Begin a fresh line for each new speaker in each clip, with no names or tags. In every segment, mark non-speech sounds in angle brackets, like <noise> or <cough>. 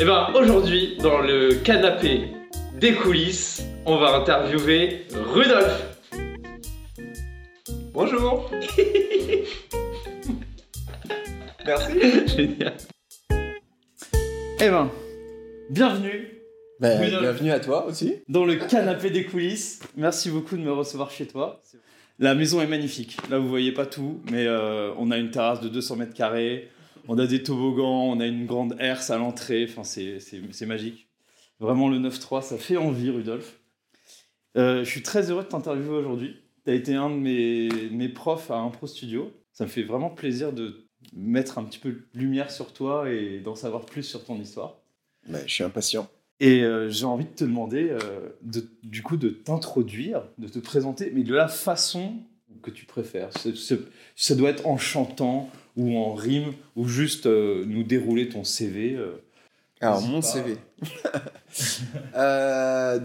Et ben aujourd'hui, dans le canapé des coulisses, on va interviewer Rudolf.
Bonjour <laughs> Merci
Génial.
Eh ben, bienvenue
Ben. Bienvenue à toi aussi.
dans le canapé des coulisses. Merci beaucoup de me recevoir chez toi. La maison est magnifique. Là, vous voyez pas tout, mais euh, on a une terrasse de 200 mètres carrés, on a des toboggans, on a une grande herse à l'entrée. Enfin, c'est- magique. Vraiment, le 9-3, ça fait envie, Rudolf. Euh, je suis très heureux de t'interviewer aujourd'hui. Tu as été un de mes, mes profs à Impro Studio. Ça me fait vraiment plaisir de mettre un petit peu de lumière sur toi et d'en savoir plus sur ton histoire.
Ben, je suis impatient.
Et euh, j'ai envie de te demander, euh, de, du coup, de t'introduire, de te présenter, mais de la façon que tu préfères. Ça doit être en chantant ou en rime ou juste euh, nous dérouler ton CV.
Alors, mon
pas.
CV.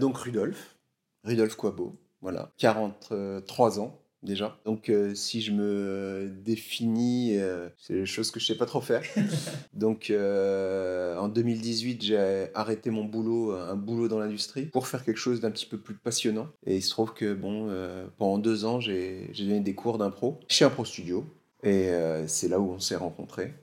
<laughs> Donc, Rudolf. Rudolf Quabo. Voilà. 43 ans déjà. Donc, euh, si je me définis, euh, c'est des choses que je sais pas trop faire. <laughs> Donc, euh, en 2018, j'ai arrêté mon boulot, un boulot dans l'industrie, pour faire quelque chose d'un petit peu plus passionnant. Et il se trouve que, bon, pendant deux ans, j'ai donné des cours d'impro chez Impro Studio. Et c'est là où on s'est rencontrés.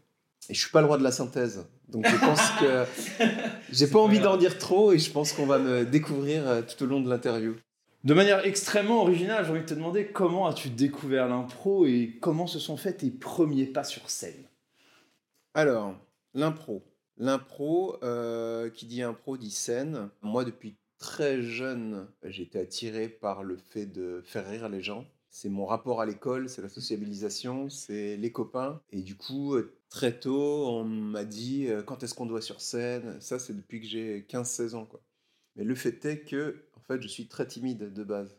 Et je suis pas le roi de la synthèse. Donc je pense que <laughs> j'ai pas envie d'en dire trop et je pense qu'on va me découvrir tout au long de l'interview.
De manière extrêmement originale, j'ai envie de te demander comment as-tu découvert l'impro et comment se sont faits tes premiers pas sur scène?
Alors, l'impro. L'impro, euh, qui dit impro dit scène. Moi, depuis très jeune, j'ai été attiré par le fait de faire rire les gens. C'est mon rapport à l'école, c'est la sociabilisation, c'est les copains. Et du coup, euh, très tôt, on m'a dit euh, quand est-ce qu'on doit sur scène? Ça, c'est depuis que j'ai 15-16 ans. Mais le fait est que, fait, je suis très timide de base.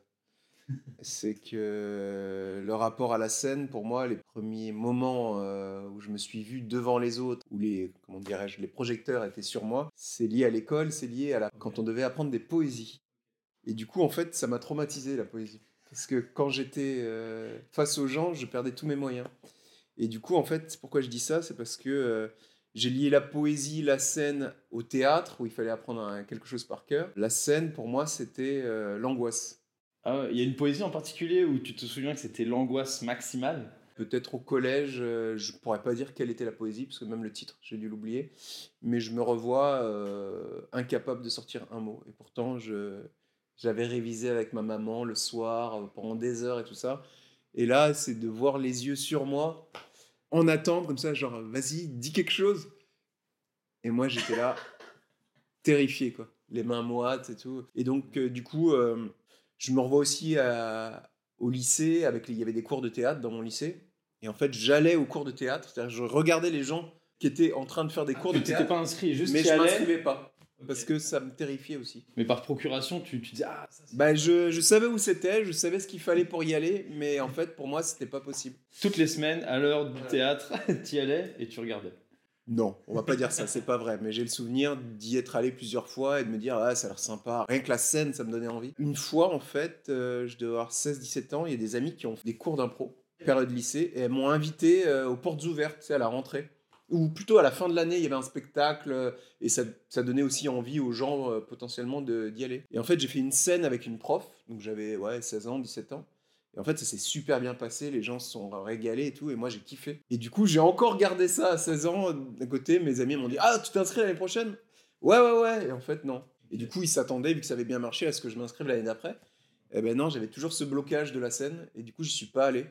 c'est que le rapport à la scène, pour moi, les premiers moments euh, où je me suis vu devant les autres, où les, comment dirais-je, les projecteurs étaient sur moi, c'est lié à l'école, c'est lié à la... quand on devait apprendre des poésies. Et du coup, en fait, ça m'a traumatisé la poésie. Parce que quand j'étais euh, face aux gens, je perdais tous mes moyens. Et du coup, en fait, pourquoi je dis ça? C'est parce que euh, j'ai lié la poésie, la scène au théâtre, où il fallait apprendre un- quelque chose par cœur. La scène, pour moi, c'était euh, l'angoisse.
Ah Il y a une poésie en particulier où tu te souviens que c'était l'angoisse maximale?
Peut-être au collège, euh, je pourrais pas dire quelle était la poésie, parce que même le titre, j'ai dû l'oublier. Mais je me revois euh, incapable de sortir un mot. Et pourtant, je, j'avais révisé avec ma maman le soir, pendant des heures et tout ça. Et là, c'est de voir les yeux sur moi, en attente, comme ça, genre, vas-y, dis quelque chose. Et moi, j'étais là, terrifié, quoi. Les mains moites et tout. Et donc, euh, du coup, euh, je me revois aussi à- au lycée, avec les- il y avait des cours de théâtre dans mon lycée. Et en fait, j'allais aux cours de théâtre, c'est-à-dire je regardais les gens qui étaient en train de faire des cours de
Tu t'étais
théâtre,
pas inscrit, juste
mais
tu
je m'inscrivais pas. Parce que ça me terrifiait aussi.
mais par procuration, tu, tu disais ah ça, c'est-
Bah, je, je savais où c'était, je savais ce qu'il fallait pour y aller, mais en fait, pour moi, c'était pas possible.
Toutes les semaines, à l'heure du théâtre, <laughs> tu y allais et tu regardais.
Non, on va pas dire ça, c'est pas vrai. Mais j'ai le souvenir d'y être allé plusieurs fois et de me dire, ah, ça a l'air sympa. Rien que la scène, ça me donnait envie. Une fois, en fait, euh, je devais avoir 16-17 ans, il y a des amis qui ont fait des cours d'impro, période lycée, et elles m'ont invité euh, aux portes ouvertes, tu sais, à la rentrée. Ou plutôt à la fin de l'année, il y avait un spectacle, euh, et ça, donnait aussi envie aux gens euh, potentiellement d'y aller. Et en fait, j'ai fait une scène avec une prof, donc j'avais ouais, 16 ans, 17 ans. Et en fait, ça s'est super bien passé, les gens se sont régalés et tout, et moi j'ai kiffé. Et du coup, j'ai encore gardé ça à 16 ans. D'un côté, mes amis m'ont dit Ah, tu t'inscris l'année prochaine? Ouais, ouais, ouais. Et en fait, non. Et du coup, ils s'attendaient, vu que ça avait bien marché, à ce que je m'inscrive l'année d'après. Eh ben non, j'avais toujours ce blocage de la scène, et du coup, je suis pas allé.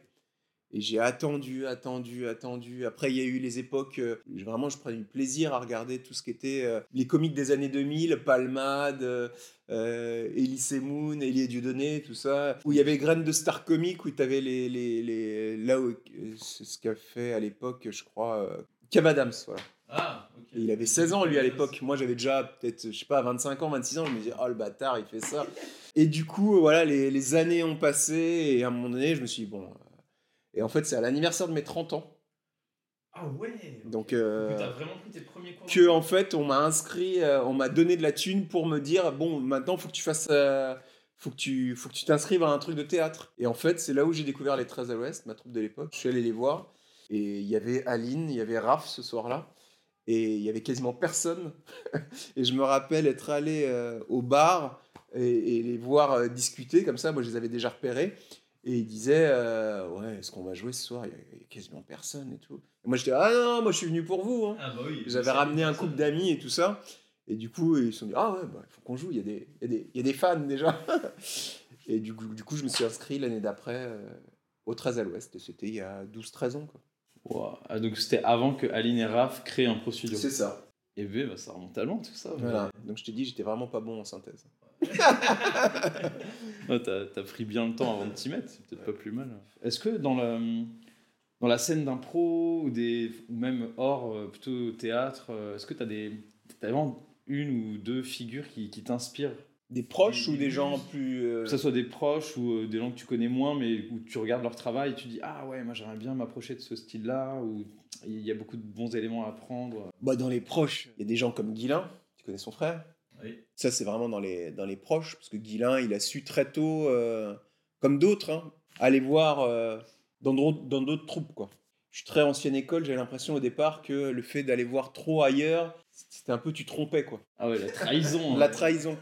Et j'ai attendu, attendu, attendu. Après, il y a eu les époques. euh, vraiment, je prenais du plaisir à regarder tout ce qui était euh, les comiques des années 2000, Palmade, euh, euh, Elise Moon, Elie Dieudonné, tout ça. Où il y avait Graines de Star Comic, où tu avais les, les, les. Là où. C'est ce qu'a fait à l'époque, je crois. Euh, Kev Adams, voilà.
Ah, ok.
Et il avait 16 ans, lui, à l'époque. Moi, j'avais déjà peut-être, je sais pas, 25 ans, 26 ans. Je me disais, oh le bâtard, il fait ça. Et du coup, voilà, les, les années ont passé. Et à un moment donné, je me suis dit, bon. Et en fait, c'est à l'anniversaire de mes 30 ans.
Ah ouais
Donc, euh,
T'as vraiment pris tes premiers cours
que en fait on m'a inscrit, euh, on m'a donné de la thune pour me dire bon maintenant faut que tu fasses, euh, faut que tu, faut que tu t'inscrives à un truc de théâtre. Et en fait c'est là où j'ai découvert les 13 à l'Ouest, ma troupe de l'époque. Je suis allé les voir Et il y avait Aline, il y avait Raph ce soir-là. Et il y avait quasiment personne. <laughs> et je me rappelle être allé euh, au bar et, et les voir euh, discuter comme ça. Moi, je les avais déjà repérés. Et ils disaient euh, Ouais, est-ce qu'on va jouer ce soir? Il y a- il y a quasiment personne et tout. Et moi, j'étais Ah non, moi, je suis venu pour vous. hein.
Ah bah oui.
J'avais ramené un couple d'amis et tout ça. Et du coup, ils se sont dit Ah ouais, bah, il faut qu'on joue. Il y, a des, il, y a des, il y a des fans déjà. <laughs> et du coup, du coup, je me suis inscrit l'année d'après euh, au 13 à l'Ouest. Et c'était il y a 12-13 ans. Quoi.
Ouah. Ah, donc c'était avant que Aline et Raph créent un pro studio.
C'est ça.
Et ben, bah, ça remonte à loin tout ça.
Voilà. Donc je t'ai dit, j'étais vraiment pas bon en synthèse. <laughs>
Ouais, t'as, pris bien le temps avant de t'y mettre, c'est peut-être pas plus mal. Est-ce que dans la, dans la scène d'impro ou, des, ou même hors, euh, plutôt théâtre, euh, est-ce que t'as des, t'as vraiment une ou deux figures qui, qui t'inspirent?
Des proches ou des gens plus. euh,
Que ce soit des proches ou euh, des gens que tu connais moins, mais où tu regardes leur travail et tu dis Ah ouais, moi j'aimerais bien m'approcher de ce style-là, ou il y a beaucoup de bons éléments à apprendre.
bah, dans les proches, il y a des gens comme Guilain, tu connais son frère?
Oui.
Ça, c'est vraiment dans les, dans les proches, parce que Guilain, il a su très tôt, euh, comme d'autres, hein, aller voir euh, dans d'autres troupes. Quoi. Je suis très ancienne école, j'ai l'impression au départ que le fait d'aller voir trop ailleurs, c'était un peu tu trompais. quoi.
Ah ouais, la trahison. <laughs>
La
hein.
trahison.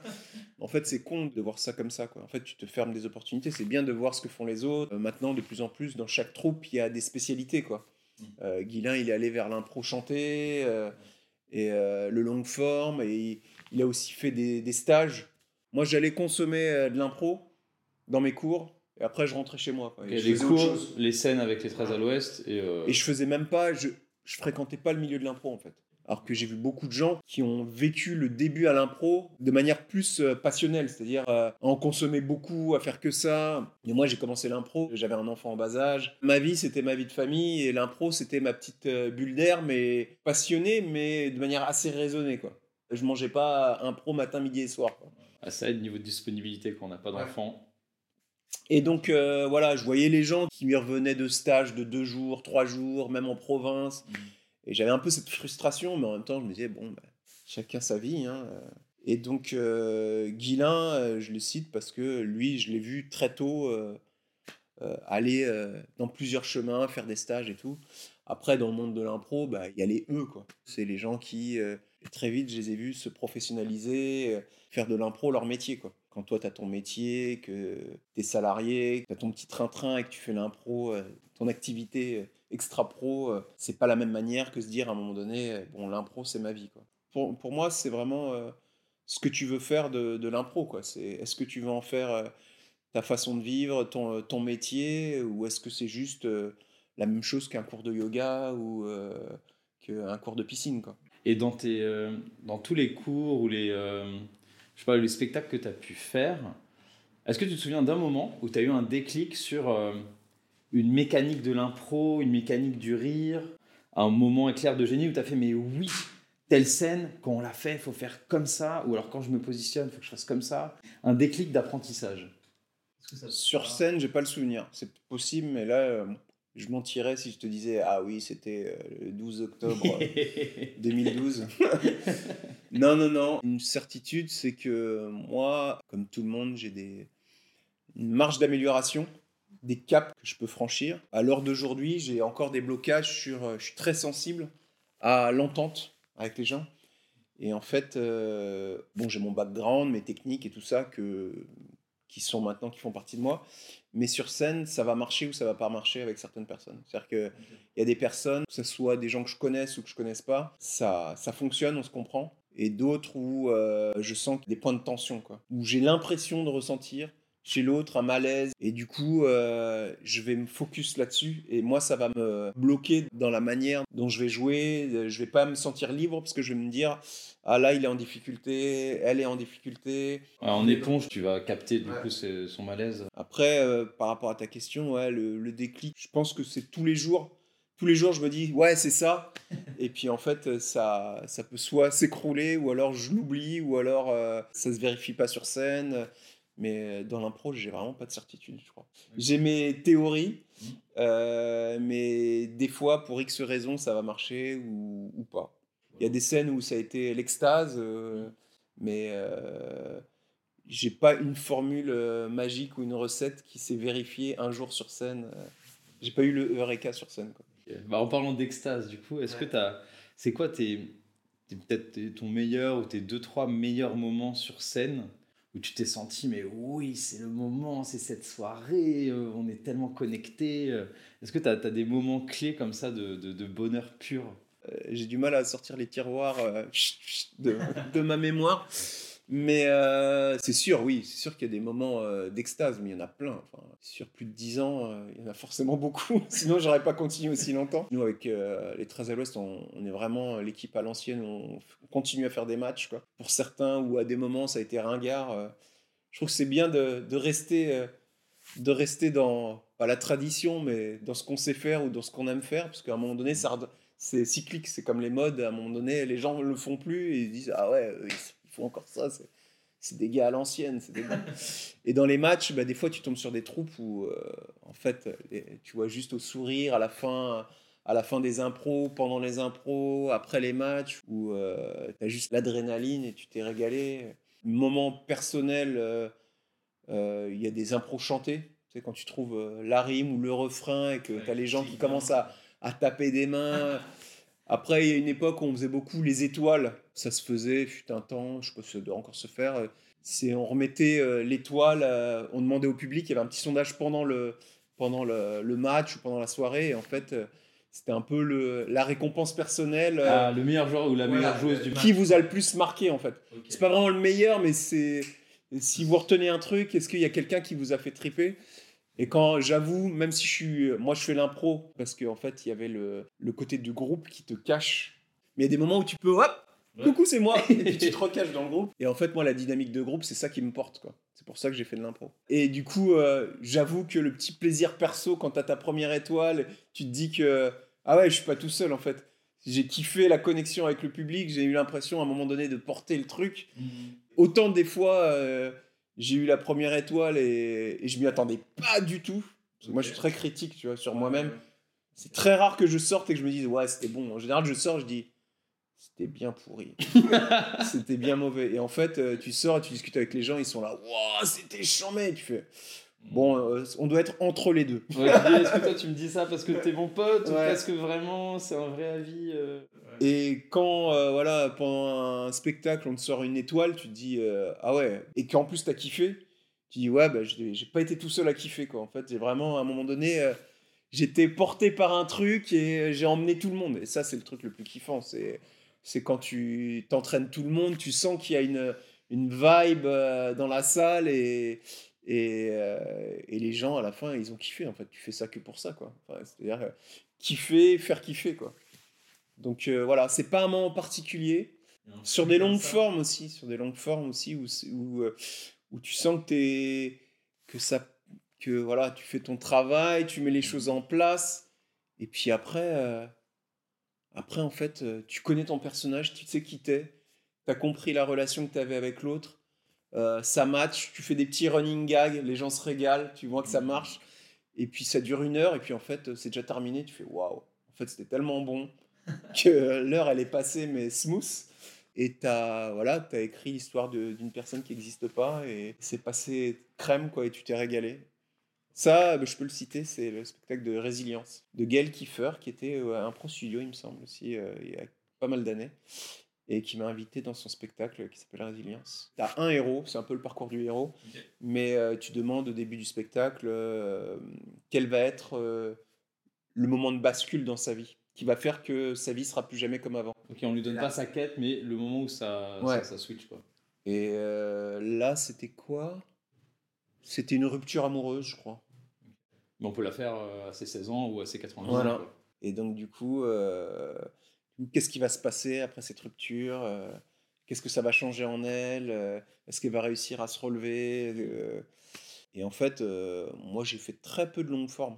En fait, c'est con de voir ça comme ça. Quoi. En fait, tu te fermes des opportunités. C'est bien de voir ce que font les autres. Euh, maintenant, de plus en plus, dans chaque troupe, il y a des spécialités. Quoi.
Mm.
Euh, Guilain, il est allé vers l'impro chanté euh, et euh, le long forme. Et il, a aussi fait des, des stages. Moi, j'allais consommer euh, de l'impro dans mes cours. Et après, je rentrais chez moi. quoi. Et
les cours, les scènes avec les 13 à l'ouest. Et, euh,
Et je faisais même pas, je, je fréquentais pas le milieu de l'impro en fait. Alors que j'ai vu beaucoup de gens qui ont vécu le début à l'impro de manière plus euh, passionnelle, c'est-à-dire euh, à en consommer beaucoup, à faire que ça. Et moi j'ai commencé l'impro, j'avais un enfant en bas âge. Ma vie c'était ma vie de famille et l'impro c'était ma petite bulle d'air, mais passionnée, mais de manière assez raisonnée quoi. Je mangeais pas impro matin, midi et soir. quoi.
ah, ça aide niveau de disponibilité quand on n'a pas d'enfant.
Et donc euh, voilà, je voyais les gens qui me revenaient de stages de deux jours, trois jours, même en province. Et j'avais un peu cette frustration, mais en même temps, je me disais, bon, bah, chacun sa vie. hein. Et donc, euh, Guilain, euh, je le cite parce que lui, je l'ai vu très tôt euh, euh, aller euh, dans plusieurs chemins, faire des stages et tout. Après, dans le monde de l'impro, bah, il y a les eux, quoi. C'est les gens qui, très vite, je les ai vus se professionnaliser, euh, faire de l'impro leur métier. Quand toi, tu as ton métier, que tu es salarié, que tu as ton petit train-train et que tu fais l'impro, euh, ton activité euh, extra-pro, c'est pas la même manière que se dire à un moment donné, bon, l'impro, c'est ma vie. Pour, pour moi, c'est vraiment ce que tu veux faire de, de l'impro. C'est, est-ce que tu veux en faire ta façon de vivre, ton, ton métier, ou est-ce que c'est juste la même chose qu'un cours de yoga ou qu'un cours de piscine.
Et dans, tes, euh, dans tous les cours ou les, euh, je sais pas, les spectacles que tu as pu faire, est-ce que tu te souviens d'un moment où tu as eu un déclic sur euh, une mécanique de l'impro, une mécanique du rire, un moment éclair de génie où tu as fait mais oui, telle scène, quand on l'a fait, il faut faire comme ça, ou alors quand je me positionne, il faut que je fasse comme ça. Un déclic d'apprentissage.
Sur scène, j'ai pas le souvenir. C'est possible, mais là, euh, je mentirais si je te disais ah oui, c'était euh, le 12 octobre euh, <laughs> 2012. <laughs> non, non, non. Une certitude, c'est que moi, comme tout le monde, j'ai des une marge d'amélioration, des caps que je peux franchir. À l'heure d'aujourd'hui, j'ai encore des blocages sur. euh, je suis très sensible à l'entente avec les gens. Et en fait, euh, bon, j'ai mon background, mes techniques et tout ça que qui sont maintenant, qui font partie de moi. Mais sur scène, ça va marcher ou ça va pas marcher avec certaines personnes. C'est-à-dire qu'il y a des personnes, que ce soit des gens que je connaisse ou que je connaisse pas, ça, ça fonctionne, on se comprend. Et d'autres où euh, je sens des points de tension, quoi. Où j'ai l'impression de ressentir chez l'autre un malaise. Et du coup, euh, je vais me focus là-dessus. Et moi, ça va me bloquer dans la manière dont je vais jouer. Euh, Je vais pas me sentir libre parce que je vais me dire, ah là, il est en difficulté, elle est en difficulté.
En éponge, tu vas capter du
Ouais.
coup c'est- son malaise.
Après, euh, par rapport à ta question, ouais, le, le déclic, je pense que c'est tous les jours. Tous les jours, je me dis, ouais, c'est ça. Et puis, en fait, ça, ça peut soit s'écrouler, ou alors je l'oublie, ou alors euh, ça se vérifie pas sur scène. Mais dans l'impro, j'ai vraiment pas de certitude, je crois. J'ai mes théories, euh, mais des fois, pour X raisons, ça va marcher ou, ou pas. Il y a des scènes où ça a été l'extase, euh, mais euh, j'ai pas une formule euh, magique ou une recette qui s'est vérifiée un jour sur scène. euh. J'ai pas eu le Eureka sur scène. quoi.
Bah, en parlant d'extase, du coup, est-ce que tu as. C'est quoi tes, peut-être ton meilleur ou tes deux, trois meilleurs moments sur scène où tu t'es senti, mais oui, c'est le moment, c'est cette soirée, euh, on est tellement connectés. euh. Est-ce que tu as, des moments clés comme ça de, de- bonheur pur?
Euh, J'ai du mal à sortir les tiroirs <laughs> de, de ma mémoire. Mais euh, c'est sûr, oui, c'est sûr qu'il y a des moments euh, d'extase, mais il y en a plein. Sur plus de 10 ans, euh, il y en a forcément beaucoup. <laughs> Sinon, j'aurais pas continué aussi longtemps. Nous, avec les 13 à l'Ouest, on, est vraiment l'équipe à l'ancienne. On, on continue à faire des matchs. Quoi. Pour certains, ou à des moments, ça a été ringard. je trouve que c'est bien de, rester, de rester dans, pas la tradition, mais dans ce qu'on sait faire ou dans ce qu'on aime faire. Parce qu'à un moment donné, c'est cyclique. C'est comme les modes. À un moment donné, les gens ne le font plus et ils disent Ah ouais, ils font encore ça. C'est, des gars à l'ancienne. <laughs> et dans les matchs, bah, des fois, tu tombes sur des troupes où, euh, en fait, les- tu vois juste au sourire à la fin. À la fin des impros, pendant les impros, après les matchs, où tu as juste l'adrénaline et tu t'es régalé. Moment personnel, euh, euh, il y a des impros chantés. Tu sais, quand tu trouves euh, la rime ou le refrain et que tu as les gens qui commencent à, à taper des mains. Après, il y a une époque où on faisait beaucoup les étoiles. Ça se faisait, fut un temps, je sais pas si ça doit encore se faire. C'est, on remettait euh, l'étoile, euh, on demandait au public, il y avait un petit sondage pendant le, pendant le, le match ou pendant la soirée. Et en fait, euh, c'était un peu le, la récompense personnelle. euh,
Ah, Le meilleur joueur ou la
Voilà,
meilleure joueuse du match
qui vous a le plus marqué en fait
Ok.
c'est pas vraiment le meilleur, mais c'est. Si vous retenez un truc, est-ce qu'il y a quelqu'un qui vous a fait triper? Et quand j'avoue, même si je suis. Moi, je fais l'impro, parce qu'en fait, il y avait le, le côté du groupe qui te cache. Mais il y a des moments où tu peux. Hop
Ouais.
Coucou, c'est moi <laughs> Et puis tu te recaches dans le groupe. Et en fait, moi, la dynamique de groupe, c'est ça qui me porte, quoi. C'est pour ça que j'ai fait de l'impro. Et du coup, euh, j'avoue que le petit plaisir perso, quand t'as ta première étoile, tu te dis que. Ah ouais, je suis pas tout seul, en fait. J'ai kiffé la connexion avec le public, j'ai eu l'impression à un moment donné de porter le truc.
Mhm.
Autant des fois, euh, j'ai eu la première étoile et, et je m'y attendais pas du tout. Parce que Moi, je suis très critique, tu vois, sur moi-même. C'est très rare que je sorte et que je me dise, ouais, c'était bon. En général, je sors, je dis, c'était bien pourri. <laughs> c'était bien mauvais. Et en fait, euh, tu sors et tu discutes avec les gens, ils sont là, waouh, c'était chambé. Et tu fais, bon, euh, on doit être entre les deux.
Est-ce que toi tu me dis ça parce que t'es mon pote ou
Ouais.
parce que vraiment c'est un vrai avis euh
Et quand, euh, voilà, pendant un spectacle, on te sort une étoile, tu te dis, euh, ah ouais, et qu'en plus t'as kiffé, tu dis, ouais, bah, j'ai j'ai pas été tout seul à kiffer, quoi. En fait, j'ai vraiment, à un moment donné, euh, j'étais porté par un truc et j'ai emmené tout le monde. Et ça, c'est le truc le plus kiffant. C'est c'est quand tu t'entraînes tout le monde, tu sens qu'il y a une, une vibe euh, dans la salle et, et, euh, et les gens, à la fin, ils ont kiffé. En fait, tu fais ça que pour ça, quoi. Enfin, C'est-à-dire euh, kiffer, faire kiffer, quoi. Donc euh, voilà, c'est pas un moment particulier. Sur des longues formes aussi, sur des longues formes aussi, où, où, euh, où tu sens que, t'es- que, ça, que voilà, tu fais ton travail, tu mets les choses en place, et puis après, après en fait, tu connais ton personnage, tu sais qui t'es, tu as compris la relation que tu avais avec l'autre, euh, ça match, tu fais des petits running gags, les gens se régalent, tu vois que ça marche, et puis ça dure une heure, et puis en fait, c'est déjà terminé, tu fais waouh, en fait, c'était tellement bon <laughs> que l'heure elle est passée, mais smooth. Et t'as voilà, as écrit l'histoire d'une personne qui n'existe pas et c'est passé crème quoi et tu t'es régalé. Ça, bah, je peux le citer, c'est le spectacle de Résilience de Gail Kiefer qui était euh, un pro studio, il me semble aussi, euh, il y a pas mal d'années et qui m'a invité dans son spectacle qui s'appelle Résilience. T'as un héros, c'est un peu le parcours du héros, mais euh, tu demandes au début du spectacle euh, quel va être euh, le moment de bascule dans sa vie qui va faire que sa vie sera plus jamais comme avant.
Ok, on lui donne pas sa quête, mais le moment où ça,
Ouais.
ça, ça switch quoi.
Et euh, là, c'était quoi? C'était une rupture amoureuse, je crois.
Mais on peut la faire à ses 16 ans ou à ses 80
Voilà.
ans. quoi.
Et donc, du coup, euh, qu'est-ce qui va se passer après cette rupture Euh, Qu'est-ce que ça va changer en elle Euh, Est-ce qu'elle va réussir à se relever Euh, Et en fait, moi, j'ai fait très peu de longue forme.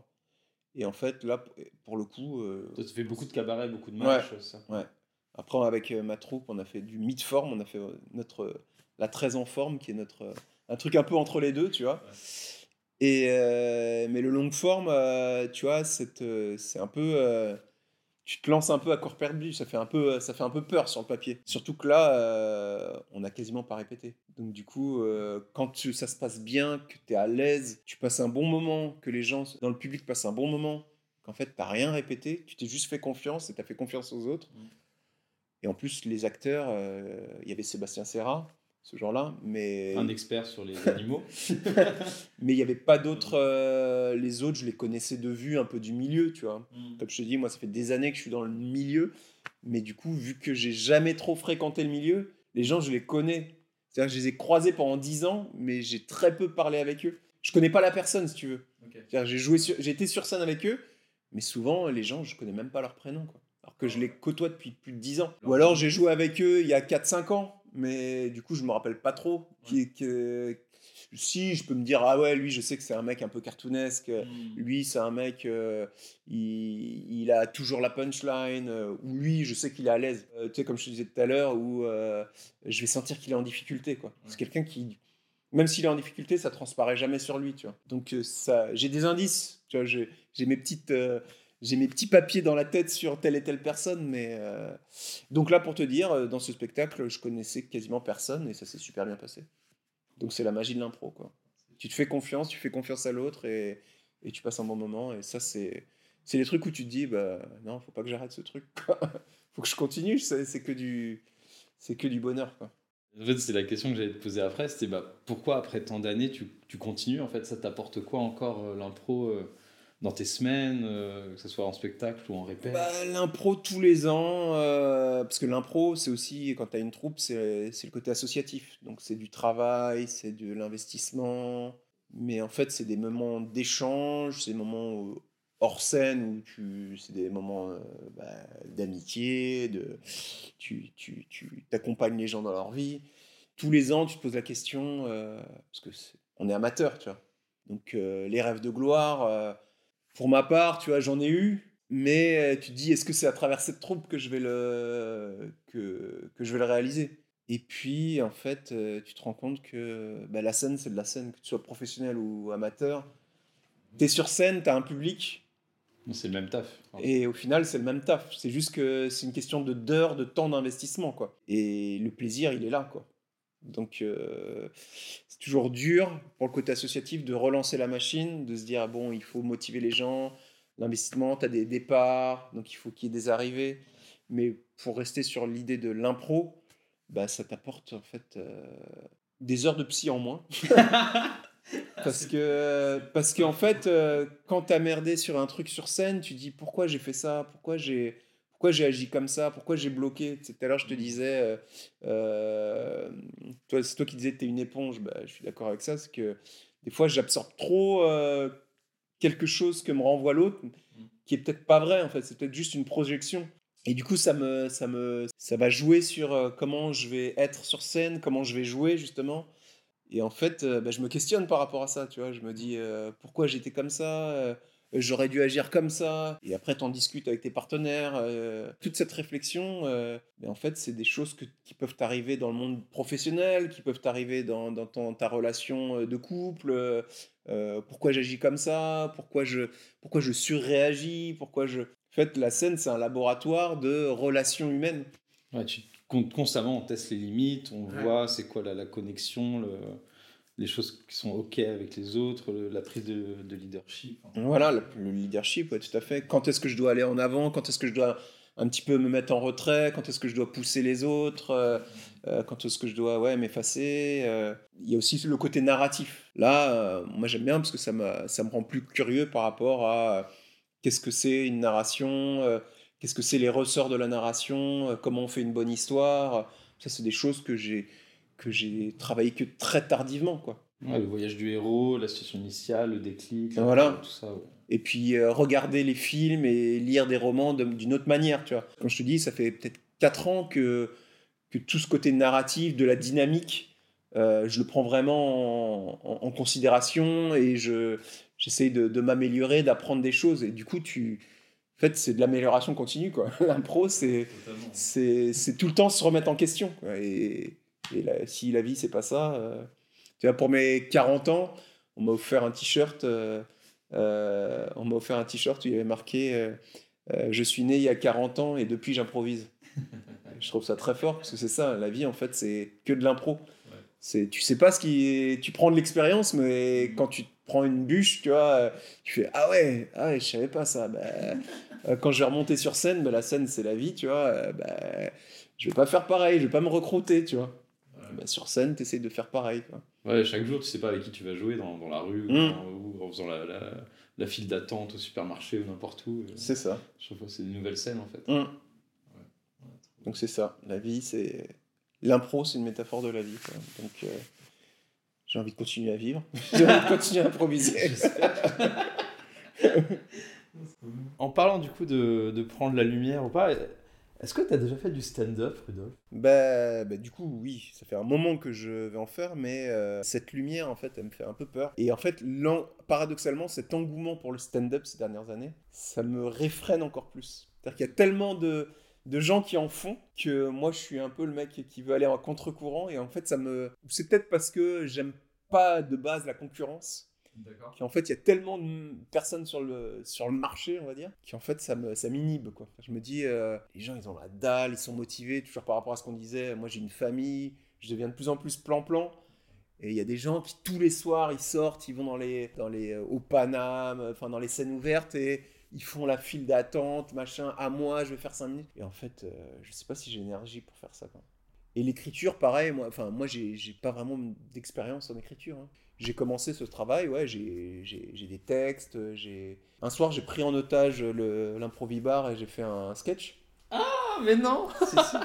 Et en fait, là, pour le coup,
Toi, tu fais beaucoup de cabarets, beaucoup de matchs, ça?
Après, avec ma troupe, on a fait du mid-form, on a fait notre, la 13 en forme, qui est notre, un truc un peu entre les deux, tu vois.
Ouais.
Et, euh, mais le long form, euh, tu vois, c'est euh, c'est un peu. Euh, tu te lances un peu à corps perdu, ça fait un peu, ça fait un peu peur sur le papier. Surtout que là, euh, on n'a quasiment pas répété. Donc du coup, euh, quand tu- ça se passe bien, que tu es à l'aise, tu passes un bon moment, que les gens dans le public passent un bon moment, qu'en fait, t'as rien répété, tu t'es juste fait confiance et t'as fait confiance aux autres.
Mm.
Et en plus, les acteurs, euh, il y avait Sébastien Serra, ce genre-là, mais
Un expert sur les <laughs> animaux.
mais il n'y avait pas d'autres. euh, les autres, je les connaissais de vue, un peu du milieu, tu vois. Comme je te dis, moi, ça fait des années que je suis dans le milieu, mais du coup, vu que j'ai jamais trop fréquenté le milieu, les gens, je les connais. C'est-à-dire que je les ai croisés pendant 10 ans, mais j'ai très peu parlé avec eux. Je connais pas la personne, si tu veux. C'est-à-dire, J'ai joué, sur- j'ai été sur scène avec eux, mais souvent, les gens, je connais même pas leur prénom, quoi. Alors que je les côtoie depuis plus de 10 ans. Ou alors, j'ai joué avec eux il y a 4-5 ans, mais du coup, je me rappelle pas trop. Qui, que, si, je peux me dire, ah ouais, lui, je sais que c'est un mec un peu cartoonesque. Lui, c'est un mec, euh, il, il a toujours la punchline. euh, ou lui, je sais qu'il est à l'aise. Euh, tu sais, comme je te disais tout à l'heure, où je vais sentir qu'il est en difficulté. quoi. C'est quelqu'un qui, même s'il est en difficulté, ça transparaît jamais sur lui. Tu vois. Donc, ça, j'ai des indices. Tu vois, j'ai, j'ai mes petites. J'ai mes petits papiers dans la tête sur telle et telle personne, mais euh, donc là pour te dire, euh, dans ce spectacle, je connaissais quasiment personne et ça s'est super bien passé. Donc c'est la magie de l'impro, quoi. Tu te fais confiance, tu fais confiance à l'autre et, tu passes un bon moment. Et ça, c'est c'est les trucs où tu te dis, bah non, faut pas que j'arrête ce truc. quoi. <laughs> faut que je continue. C'est que du c'est que du bonheur, quoi.
En fait, c'est la question que j'allais te poser après. C'était bah, pourquoi, après tant d'années, tu, continues En fait, ça t'apporte quoi encore euh, l'impro dans tes semaines, euh, que ce soit en spectacle ou en répète
Bah, l'impro tous les ans, euh, parce que l'impro, c'est aussi, quand tu as une troupe, c'est le côté associatif. Donc c'est du travail, c'est de l'investissement. Mais en fait, c'est des moments d'échange, c'est des moments hors scène où tu, c'est des moments euh, bah, d'amitié, de, tu, tu, tu t'accompagnes les gens dans leur vie. Tous les ans, tu te poses la question, parce que c'est- on est amateur, tu vois. Donc les rêves de gloire, pour ma part, tu vois, j'en ai eu, mais euh, tu te dis, est-ce que c'est à travers cette troupe que je vais le, que, que je vais le réaliser? Et puis, en fait, euh, tu te rends compte que bah, la scène, c'est de la scène, que tu sois professionnel ou amateur. Tu es sur scène, tu as un public,
C'est le même taf.
et au final, c'est le même taf. C'est juste que c'est une question de d'heures, de temps d'investissement, quoi. Et le plaisir, il est là, quoi. Donc, euh, c'est toujours dur pour le côté associatif de relancer la machine, de se dire, ah bon, il faut motiver les gens, l'investissement, tu as des départs, donc il faut qu'il y ait des arrivées. Mais pour rester sur l'idée de l'impro, bah, ça t'apporte en fait euh, des heures de psy en moins. <laughs> parce que, parce qu'en fait, euh, quand t'as merdé sur un truc sur scène, tu dis pourquoi j'ai fait ça, pourquoi j'ai, pourquoi j'ai agi comme ça, pourquoi j'ai bloqué. Tu Tout à l'heure, je te disais, euh, euh, toi, c'est toi qui disais que t'es une éponge. Bah, je suis d'accord avec ça, c'est que des fois, j'absorbe trop euh, quelque chose que me renvoie l'autre, qui est peut-être pas vrai en fait. C'est peut-être juste une projection. Et du coup, ça me, ça me, ça va jouer sur comment je vais être sur scène, comment je vais jouer justement. Et en fait, bah, je me questionne par rapport à ça, tu vois. Je me dis pourquoi j'étais comme ça, j'aurais dû agir comme ça. Et après, tu en discutes avec tes partenaires. euh, toute cette réflexion, euh, mais en fait, c'est des choses que- qui peuvent t'arriver dans le monde professionnel, qui peuvent t'arriver dans, dans ton- ta relation euh, de couple. euh, pourquoi j'agis comme ça Pourquoi je, pourquoi je surréagis Pourquoi je... En fait, la scène, c'est un laboratoire de relations humaines.
Ouais, tu, con- constamment, on teste les limites, on
Ouais.
voit c'est quoi la, la connexion, le- les choses qui sont OK avec les autres, la prise de, de leadership.
Voilà, le, le leadership, ouais, tout à fait. Quand est-ce que je dois aller en avant? Quand est-ce que je dois un petit peu me mettre en retrait? Quand est-ce que je dois pousser les autres? Euh, euh, Quand est-ce que je dois ouais, m'effacer? Euh, Il y a aussi le côté narratif. Là, moi j'aime bien parce que ça, ça me rend plus curieux par rapport à qu'est-ce que c'est une narration? Qu'est-ce que c'est les ressorts de la narration? Comment on fait une bonne histoire? Ça, c'est des choses que j'ai que j'ai travaillé que très tardivement, quoi.
Ouais, le voyage du héros, la situation initiale, le déclic,
Voilà.
tout ça. ouais.
et puis euh, regarder les films et lire des romans d'une autre manière, tu vois. Quand je te dis, ça fait peut-être 4 ans que, que tout ce côté narratif, de la dynamique, euh, je le prends vraiment en, en- en considération et je j'essaye de, de m'améliorer, d'apprendre des choses. Et du coup, tu... En fait, c'est de l'amélioration continue, quoi. <laughs> L'impro, c'est c'est c'est tout le temps se remettre en question. quoi. Et, et si la vie, c'est pas ça. euh, Tu vois, pour mes 40 ans, on m'a offert un t-shirt. euh, euh, on m'a offert un t-shirt où il y avait marqué Je suis né il y a 40 ans et depuis j'improvise. <laughs> Je trouve ça très fort parce que c'est ça, la vie en fait, c'est que de l'impro. C'est, tu sais pas ce qui. Tu prends de l'expérience, mais quand tu prends une bûche, tu vois, tu fais ah ouais, ah je savais pas ça. Bah, quand je vais remonter sur scène, bah, la scène c'est la vie, tu vois. bah, je vais pas faire pareil, je vais pas me recruter, tu vois. Bah, sur scène, t'essayes de faire pareil. Quoi.
Ouais, chaque jour, tu sais pas avec qui tu vas jouer dans, dans la rue ou,
Mm.
ou en faisant la, la, la file d'attente au supermarché ou n'importe où. Euh,
C'est ça.
Chaque fois, c'est une nouvelle scène en fait.
Mm. Donc c'est ça. La vie, c'est l'impro, c'est une métaphore de la vie. quoi. Donc euh, j'ai envie de continuer à vivre. <laughs> j'ai envie de continuer à improviser. <laughs> <laughs>
En parlant du coup de, de prendre la lumière ou pas, est-ce que tu as déjà fait du stand-up, Rudolf
Bah, bah, du coup, oui, ça fait un moment que je vais en faire, mais euh, cette lumière, en fait, elle me fait un peu peur. Et en fait, paradoxalement, cet engouement pour le stand-up ces dernières années, ça me réfrène encore plus. C'est-à-dire qu'il y a tellement de, de gens qui en font que moi, je suis un peu le mec qui veut aller en contre-courant. Et en fait, ça me... C'est peut-être parce que j'aime pas de base la concurrence.
D'accord.
Qu'en fait, il y a tellement de personnes sur le, sur le marché, on va dire, qu'en fait, ça me- ça m'inhibe, quoi. Je me dis, euh, les gens, ils ont la dalle, ils sont motivés, toujours par rapport à ce qu'on disait. Moi, j'ai une famille, je deviens de plus en plus plan-plan. Et il y a des gens qui, tous les soirs, ils sortent, ils vont dans les, dans les, euh, au Paname, enfin, dans les scènes ouvertes, et ils font la file d'attente, machin, à moi, je vais faire 5 minutes. Et en fait, euh, je sais pas si j'ai l'énergie pour faire ça. Et l'écriture, pareil, moi, enfin, moi, j'ai pas vraiment d'expérience en écriture. hein. J'ai commencé ce travail, ouais, j'ai des textes, j'ai... Un soir, j'ai pris en otage l'improvibar et j'ai fait un sketch.
Ah, mais non <laughs>
Si, si.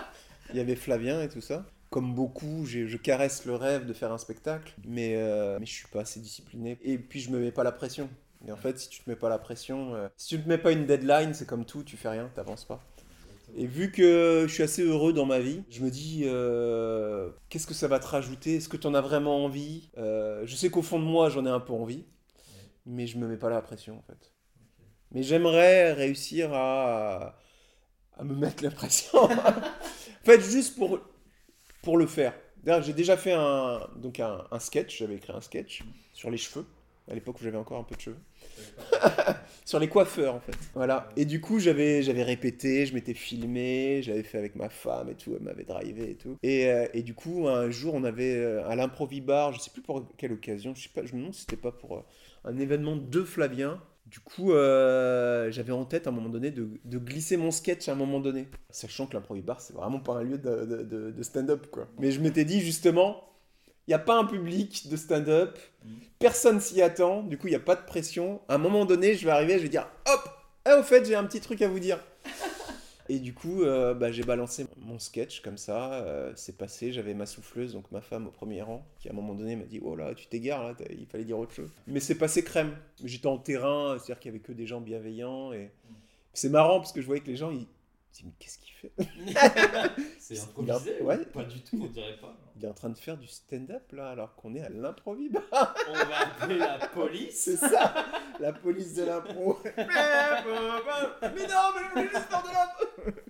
Il y avait Flavien et tout ça. Comme beaucoup, je caresse le rêve de faire un spectacle, mais, euh, mais je suis pas assez discipliné. Et puis, je me mets pas la pression. Et en fait, si tu te mets pas la pression, euh, si tu te mets pas une deadline, c'est comme tout, tu fais rien, t'avances pas. Et vu que je suis assez heureux dans ma vie, je me dis, euh, qu'est-ce que ça va te rajouter? Est-ce que tu en as vraiment envie? Euh, Je sais qu'au fond de moi, j'en ai un peu envie, mais je me mets pas la pression en fait. Mais j'aimerais réussir à, à me mettre la pression. <laughs> en fait, juste pour, pour le faire. D'ailleurs, j'ai déjà fait un, donc un, un sketch, j'avais écrit un sketch sur les cheveux, à l'époque où j'avais encore un peu de cheveux. <laughs> sur les coiffeurs en fait. Voilà. Et du coup, j'avais j'avais répété, je m'étais filmé, j'avais fait avec ma femme et tout, elle m'avait drivé et tout. Et, euh, et du coup, un jour, on avait euh, à l'improvibar, je sais plus pour quelle occasion, je sais pas, je me demande si c'était pas pour euh, un événement de Flavien. Du coup, euh, j'avais en tête à un moment donné de, de glisser mon sketch à un moment donné. Sachant que l'improvibar, c'est vraiment pas un lieu de, de- de- de stand-up, quoi. Mais je m'étais dit justement, il n'y a pas un public de stand-up, personne s'y attend, du coup, il n'y a pas de pression. À un moment donné, je vais arriver, je vais dire, hop, ah, au fait, j'ai un petit truc à vous dire. <laughs> Et du coup, euh, bah, j'ai balancé mon sketch comme ça. euh, c'est passé. J'avais ma souffleuse, donc ma femme au premier rang, qui à un moment donné m'a dit Oh là, tu t'égares là, il fallait dire autre chose. Mais c'est passé crème. J'étais en terrain, c'est-à-dire qu'il y avait que des gens bienveillants. Et c'est marrant parce que je voyais que les gens, ils Mais qu'est-ce qu'il fait? <laughs>
C'est <laughs>
Il
improvisé
a- ouais.
Pas du tout, on dirait pas.
Il est en train de faire du stand-up là, alors qu'on est à l'improvib. <laughs>
On va appeler la police
C'est ça, la police de l'impro. <laughs> mais non, mais je voulais juste faire de l'impro.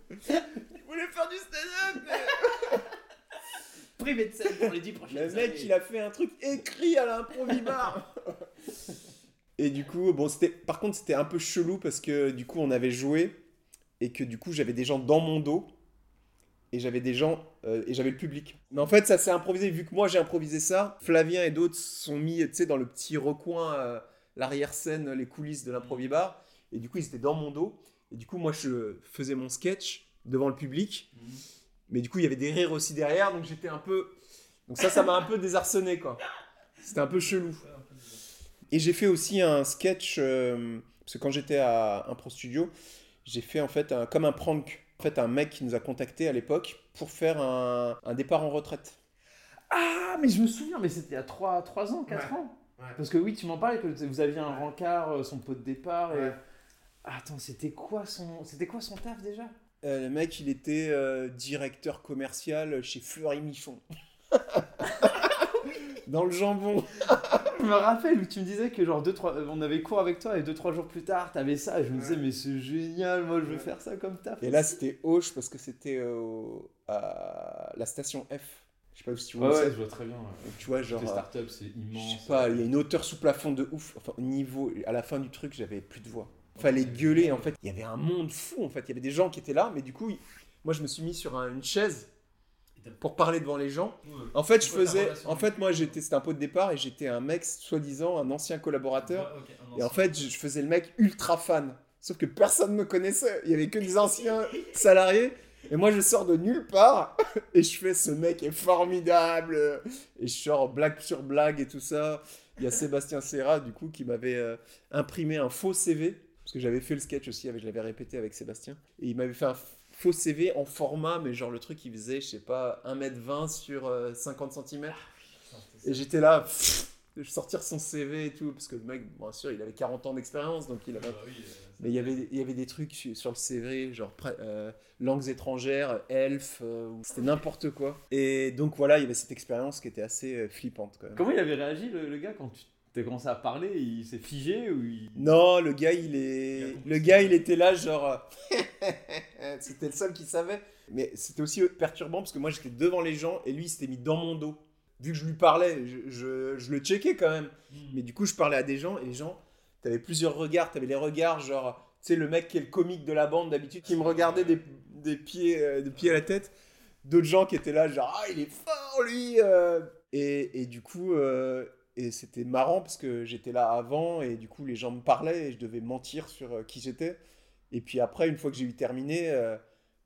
Je voulais faire du stand-up. mais- <laughs>
Privé de scène pour les 10 prochaines
Le mec, il a fait un truc écrit à l'improvibar. Et du coup, bon, c'était. Par contre, c'était un peu chelou parce que du coup, on avait joué et que du coup, j'avais des gens dans mon dos et j'avais des gens euh, et j'avais le public. Mais en fait, ça s'est improvisé. Vu que moi, j'ai improvisé ça, Flavien et d'autres sont mis, tu sais, dans le petit recoin, euh, l'arrière-scène, les coulisses de l'improvibar. Et du coup, ils étaient dans mon dos. Et du coup, moi, je faisais mon sketch devant le public. Mais du coup, il y avait des rires aussi derrière, donc j'étais un peu. Donc ça, ça m'a un peu désarçonné, quoi. C'était un peu chelou. Et j'ai fait aussi un sketch, euh, parce que quand j'étais à Impro Studio, j'ai fait en fait un- comme un prank. En fait, un mec qui nous a contacté à l'époque pour faire un, un départ en retraite.
Ah, mais je me souviens, mais c'était il y a 3, ans, 4 ans.
Ouais.
Parce que oui, tu m'en parlais, que vous aviez un
Ouais.
rencard, euh, son pot de départ. Et... Attends, c'était quoi son, c'était quoi son taf déjà?
Euh, le mec, il était euh, directeur commercial chez Fleury Michon. <laughs> Dans le jambon. <laughs>
Je me rappelle où tu me disais que genre deux, trois, euh, on avait cours avec toi et 2-3 jours plus tard, t'avais ça. Et je me disais, mais c'est génial, moi je veux faire ça comme taf.
Et là, c'était Auch parce que c'était euh, à la station F. Je sais pas si tu vois.
Ouais,
c'est.
je vois très bien.
Donc, tu vois, genre.
Les
euh,
startups, c'est
Je
immense.
sais pas, il y a une hauteur sous plafond de ouf. Enfin, au niveau, à la fin du truc, j'avais plus de voix. Fallait gueuler, en fait. Il y avait un monde fou, en fait. Il y avait des gens qui étaient là, mais du coup, moi, je me suis mis sur un- une chaise. Pour parler devant les gens. En fait, je faisais. En fait, moi, j'étais, c'était un pot de départ et j'étais un mec, soi-disant, un ancien collaborateur. Et en fait, je faisais le mec ultra fan. Sauf que personne ne me connaissait. Il y avait que des anciens <laughs> salariés. Et moi, je sors de nulle part <laughs> et je fais ce mec est formidable. Et je sors blague sur blague et tout ça. Il y a Sébastien Serra, du coup, qui m'avait euh, imprimé un faux CV. Parce que j'avais fait le sketch aussi, je l'avais répété avec Sébastien. Et il m'avait fait un faux CV en format, mais genre le truc, il faisait, je sais pas, 1m20 sur euh, 50 cm. Et j'étais là, pff, de sortir son CV et tout. Parce que le mec, bien sûr, il avait 40 ans d'expérience, donc il avait mais il y avait, il y avait des trucs su- sur le CV, genre euh, langues étrangères, elfes, euh, c'était n'importe quoi. Et donc voilà, il y avait cette expérience qui était assez euh, flippante quand même.
Comment il avait réagi le, le gars quand tu t'as commencé à parler Il s'est figé ou il...
Non, le gars, il est, le gars, il était là, genre, euh, <laughs> c'était le seul qui savait. Mais c'était aussi perturbant parce que moi, j'étais devant les gens et lui, il s'était mis dans mon dos. Vu que je lui parlais, je, je, je le checkais quand même. Mais du coup, je parlais à des gens et les gens, t'avais plusieurs regards. T'avais les regards, genre, tu sais, le mec qui est le comique de la bande d'habitude, qui me regardait des, des pieds, euh, des pieds à la tête. D'autres gens qui étaient là, genre, ah, il est fort, lui euh. et, et du coup, euh, et c'était marrant parce que j'étais là avant et du coup, les gens me parlaient et je devais mentir sur euh, qui j'étais. Et puis après, une fois que j'ai eu terminé, euh,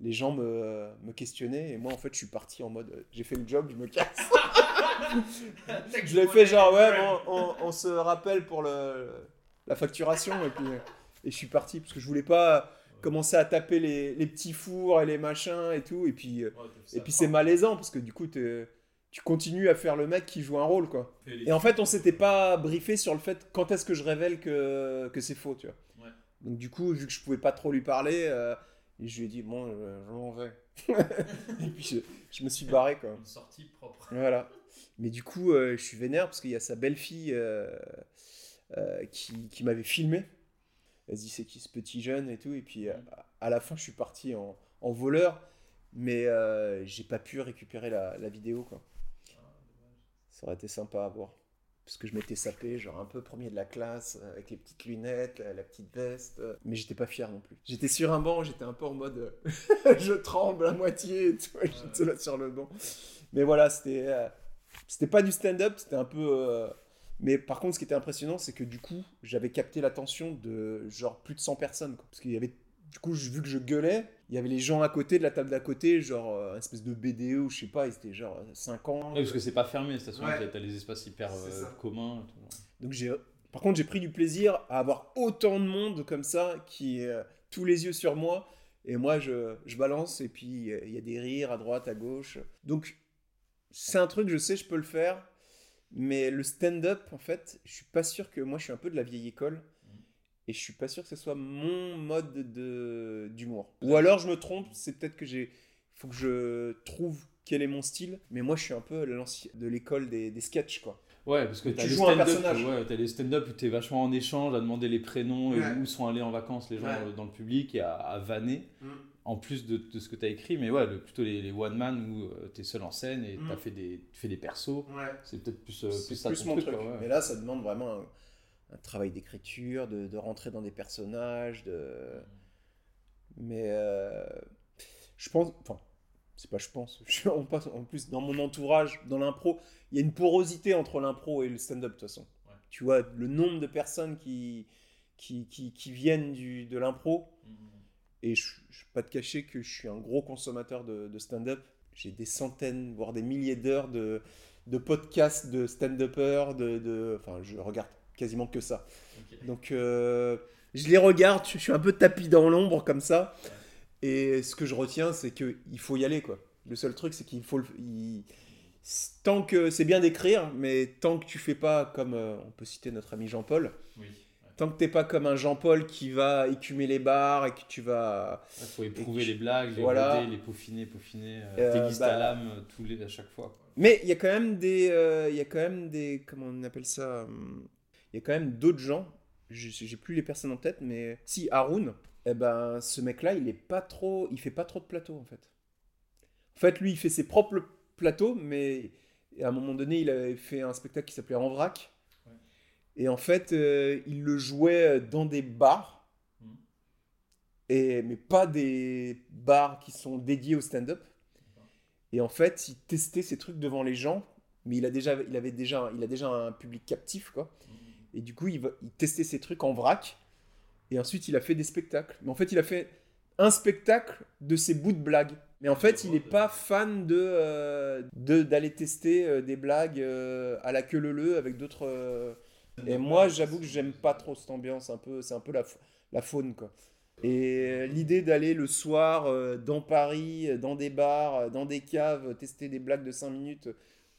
les gens me, me questionnaient et moi, en fait, je suis parti en mode, euh, j'ai fait le job, je me casse. <laughs> Je l'ai fait genre, ouais, bon, on, on se rappelle pour le, la facturation. Et puis, et je suis parti parce que je voulais pas commencer à taper les, les petits fours et les machins et tout. Et puis, et puis c'est malaisant parce que du coup, t'es- tu continues à faire le mec qui joue un rôle, quoi. Et en fait, on s'était pas briefé sur le fait quand est-ce que je révèle que, que c'est faux, tu vois.
Ouais.
Donc du coup, vu que je pouvais pas trop lui parler, euh, je lui ai dit, bon, je, je m'en vais. <laughs> et puis je, je me suis barré, quoi.
Une sortie propre.
Voilà. Mais du coup, euh, je suis vénère parce qu'il y a sa belle-fille euh, euh, qui, qui m'avait filmé. Elle se dit, c'est qui ce petit jeune et tout. Et puis euh, à la fin, je suis parti en, en voleur, mais euh, j'ai pas pu récupérer la, la vidéo. Quoi. Ça aurait été sympa à voir. Parce que je m'étais sapé, genre un peu premier de la classe, euh, avec les petites lunettes, la, petite veste. euh, Mais j'étais pas fier non plus. J'étais sur un banc, j'étais un peu en mode. euh, <laughs> je tremble à moitié et tout. J'étais là sur le banc. Mais voilà, c'était. euh, c'était pas du stand-up, c'était un peu. euh, Mais par contre, ce qui était impressionnant, c'est que du coup, j'avais capté l'attention de genre plus de 100 personnes. quoi. Parce qu'il y avait. Du coup, vu que je gueulais, il y avait les gens à côté, de la table d'à côté, genre euh, une espèce de BDE ou je sais pas, ils étaient genre 5 ans.
parce que c'est pas fermé, cette station,
Ouais.
t'as- les espaces hyper
C'est
euh, communs.
Donc j'ai. Par contre, j'ai pris du plaisir à avoir autant de monde comme ça qui est euh, tous les yeux sur moi. Et moi, je, je balance et puis euh, il y a des rires à droite, à gauche. Donc, c'est un truc, je sais, je peux le faire. Mais le stand-up, en fait, je suis pas sûr que moi, je suis un peu de la vieille école. Et je suis pas sûr que ce soit mon mode de d'humour. Ou alors, je me trompe, c'est peut-être que j'ai. faut que je trouve quel est mon style. Mais moi, je suis un peu de l'école des, des sketchs, quoi.
Ouais, parce que
Tu joues un personnage.
ouais, t'as les stand-up où t'es vachement en échange, à demander les prénoms et
Ouais.
où sont allés en vacances les gens
Ouais.
dans le public et à, à vanner, en plus de, de ce que t'as écrit. Mais ouais, le- plutôt les, les one-man où euh, t'es seul en scène et
Mm.
t'as fait des, tu fais des persos.
Ouais.
C'est peut-être plus, euh, plus ça
plus mon
truc.
truc. Mais là, ça demande vraiment un, un travail d'écriture, de, de rentrer dans des personnages, de. Mais euh, je pense, enfin, c'est pas je pense. <laughs> Je suis en, plus dans mon entourage, dans l'impro, il y a une porosité entre l'impro et le stand-up de toute façon.
Ouais.
Tu vois, le nombre de personnes qui qui, qui, qui viennent du, de l'impro, et je ne vais pas te cacher que je suis un gros consommateur de, de stand-up. J'ai des centaines, voire des milliers d'heures de, de podcasts de stand-uppers. De, de, enfin, je regarde quasiment que ça. Donc, euh, je les regarde, je suis un peu tapis dans l'ombre comme ça. Et ce que je retiens, c'est qu'il faut y aller. quoi. Le seul truc, c'est qu'il faut le. il- Tant que c'est bien d'écrire, mais tant que tu fais pas comme euh, on peut citer notre ami Jean-Paul,
Oui.
tant que t'es pas comme un Jean-Paul qui va écumer les bars et que tu vas
Il faut éprouver
tu-
les blagues, les
Voilà.
roder, les peaufiner, peaufiner, euh,
Euh,
t'aiguises
bah-
ta lame euh, tous les, à chaque fois. quoi.
Mais il y a quand même des, euh, il y a quand même des, comment on appelle ça hum, Il y a quand même d'autres gens. Je j'ai plus les personnes en tête, mais si Haroun, eh ben ce mec-là, il est pas trop, il fait pas trop de plateaux en fait. En fait, lui, il fait ses propres plateaux, mais à un moment donné, il avait fait un spectacle qui s'appelait En vrac.
Ouais.
Et en fait, euh, il le jouait dans des bars,
Mhm.
et mais pas des bars qui sont dédiés au stand-up. Et en fait, il testait ses trucs devant les gens, mais il, a déjà, il, avait déjà, il a déjà un public captif, quoi. Et du coup, il, testait ses trucs en vrac. Et ensuite, il a fait des spectacles. Mais en fait, il a fait un spectacle de ses bouts de blagues. Mais en fait, il n'est pas fan de euh, d'aller tester euh, des blagues euh, à la queue leu avec d'autres. Et moi, j'avoue que j'aime pas trop cette ambiance. Un peu, c'est un peu la, la faune, quoi. Et l'idée d'aller le soir dans Paris, dans des bars, dans des caves, tester des blagues de 5 minutes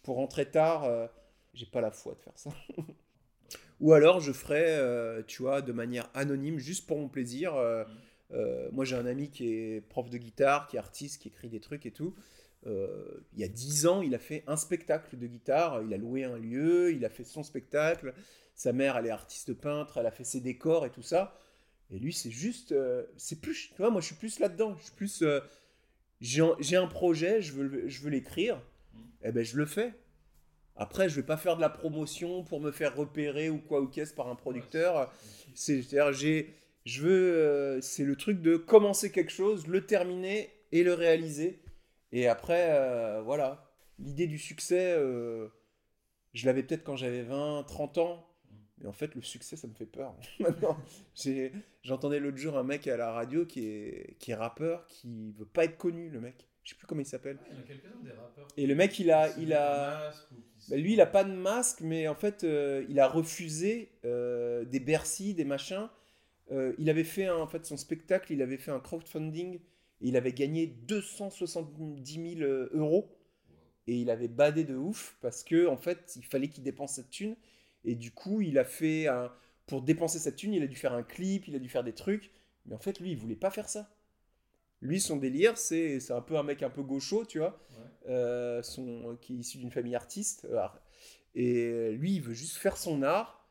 pour rentrer tard, j'ai pas la foi de faire ça. <laughs> Ou alors je ferais, euh, tu vois, de manière anonyme, juste pour mon plaisir. euh, euh, moi j'ai un ami qui est prof de guitare, qui est artiste, qui écrit des trucs et tout. Euh, il y a 10 ans, il a fait un spectacle de guitare, il a loué un lieu, il a fait son spectacle. Sa mère, elle est artiste peintre, elle a fait ses décors et tout ça. Et lui, c'est juste. euh, c'est plus. Tu vois, moi, je suis plus là-dedans. Je suis plus. euh, j'ai un- projet, je veux, je veux l'écrire. Eh ben, je le fais. Après, je vais pas faire de la promotion pour me faire repérer ou quoi ou qu'est-ce par un producteur. C'est- C'est-à-dire, j'ai. Je veux. euh, c'est le truc de commencer quelque chose, le terminer et le réaliser. Et après, euh, voilà. L'idée du succès, euh, je l'avais peut-être quand j'avais 20, 30 ans. Mais en fait, le succès, ça me fait peur. <laughs> Maintenant, j'entendais l'autre jour un mec à la radio qui est, qui est rappeur, qui veut pas être connu, le mec. Je sais plus comment il s'appelle.
Il y en a quelques-uns des rappeurs.
Et le mec, il a, il a, bah, lui, il a pas de masque, mais en fait, euh, il a refusé euh, des Bercy, des machins. Euh, il avait fait un- en fait son spectacle, il avait fait un crowdfunding et il avait gagné 270 000 euh, euros et il avait badé de ouf parce que en fait, il fallait qu'il dépense cette thune et du coup, il a fait un, pour dépenser cette thune, il a dû faire un clip, il a dû faire des trucs, mais en fait, lui, il voulait pas faire ça. Lui, son délire, c'est c'est un peu un mec un peu gaucho, tu vois
Ouais.
euh, son, qui est issu d'une famille artiste. euh, et lui, il veut juste faire son art,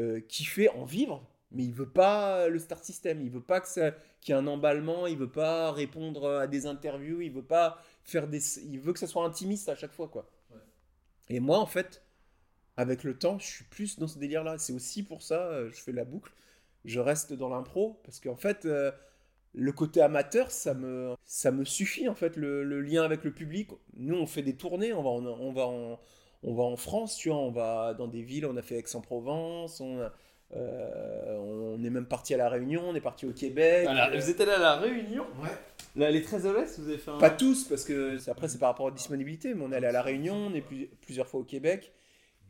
euh, kiffer, en vivre, mais il veut pas le star system. Il veut pas que ça- qu'il y ait un emballement, il veut pas répondre à des interviews, il veut pas faire des. Il veut que ça soit intimiste à chaque fois, quoi.
Ouais.
Et moi, en fait, avec le temps, je suis plus dans ce délire-là. C'est aussi pour ça, euh, je fais la boucle. Je reste dans l'impro parce qu'en fait, euh, le côté amateur, ça me, ça me suffit en fait. Le, le lien avec le public. Nous, on fait des tournées, on va en, on va en, on va en France, tu vois, on va dans des villes. On a fait Aix-en-Provence, on, a- euh, on est même parti à la Réunion, on est parti au Québec.
Alors,
Euh,
vous êtes allé à la Réunion?
Ouais.
Là, les 13 à l'Ouest, vous avez fait un.
Pas tous, parce que après c'est par rapport à la disponibilité, mais on est allé à La Réunion, on est plus- plusieurs fois au Québec.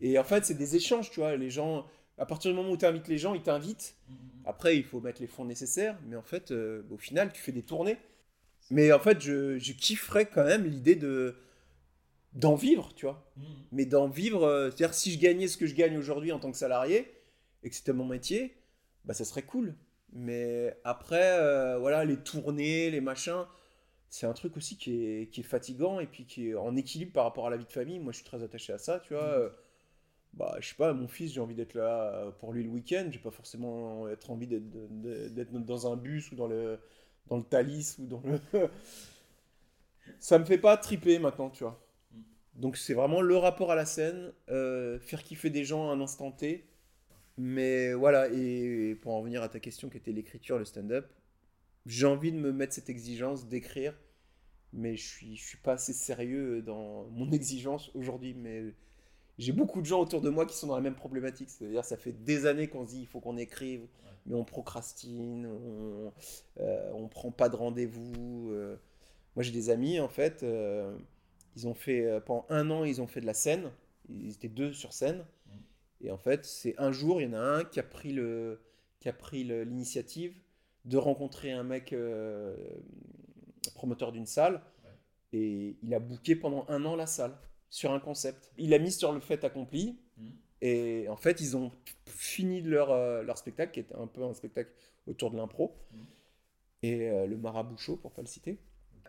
Et en fait, c'est des échanges, tu vois. Les gens, à partir du moment où tu invites les gens, ils t'invitent.
Mhm.
Après, il faut mettre les fonds nécessaires, mais en fait, euh, au final, tu fais des tournées. Mais en fait, je, je kifferais quand même l'idée de d'en vivre, tu vois.
Mhm.
Mais d'en vivre, euh, c'est-à-dire si je gagnais ce que je gagne aujourd'hui en tant que salarié et que c'était mon métier, bah ça serait cool. Mais après, euh, voilà, les tournées, les machins, c'est un truc aussi qui est, qui est fatigant et puis qui est en équilibre par rapport à la vie de famille. Moi, je suis très attaché à ça, tu vois.
Mhm.
Bah, je sais pas, mon fils, j'ai envie d'être là euh, pour lui le week-end. J'ai pas forcément être envie d'être dans un bus ou dans le, dans le Thalys ou dans le. <laughs> ça me fait pas triper maintenant, tu vois.
Mhm.
Donc c'est vraiment le rapport à la scène, euh, faire kiffer des gens à un instant T. Mais voilà, et pour en revenir à ta question qui était l'écriture, le stand-up, j'ai envie de me mettre cette exigence d'écrire, mais je suis, je suis pas assez sérieux dans mon <laughs> exigence aujourd'hui. Mais j'ai beaucoup de gens autour de moi qui sont dans la même problématique. C'est-à-dire, ça fait des années qu'on se dit il faut qu'on écrive, mais on procrastine, on, euh, on prend pas de rendez-vous. euh. Moi, j'ai des amis, en fait, euh, ils ont fait, euh, pendant un an, ils ont fait de la scène. Ils étaient deux sur scène. Et en fait, c'est un jour, il y en a un qui a pris le, qui a pris l'initiative de rencontrer un mec promoteur d'une salle. Et il a booké pendant un an la salle sur un concept. Il a mis sur le fait accompli.
Mhm.
Et en fait, ils ont fini leur, euh, leur spectacle, qui était un peu un spectacle autour de l'impro.
Mhm.
Et euh, le marabout chaud, pour pas le citer.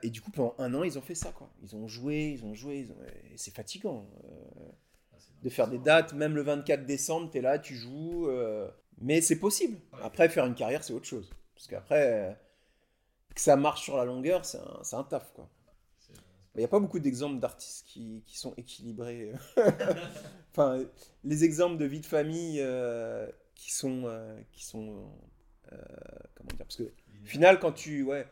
Et du coup, pendant un an, ils ont fait ça, quoi. Ils ont joué, ils ont joué, ils ont- c'est fatigant. euh,
Ah,
de faire des dates, même le 24 décembre, tu es là, tu joues. Mais c'est possible. Après, faire une carrière, c'est autre chose. Parce qu'après, que ça marche sur la longueur, c'est un, un taf, quoi. Il n'y a pas beaucoup d'exemples d'artistes qui, qui sont équilibrés. <laughs> enfin, les exemples de vie de famille euh, qui sont. euh, qui sont euh, comment dire Parce que au final, quand tu ouais,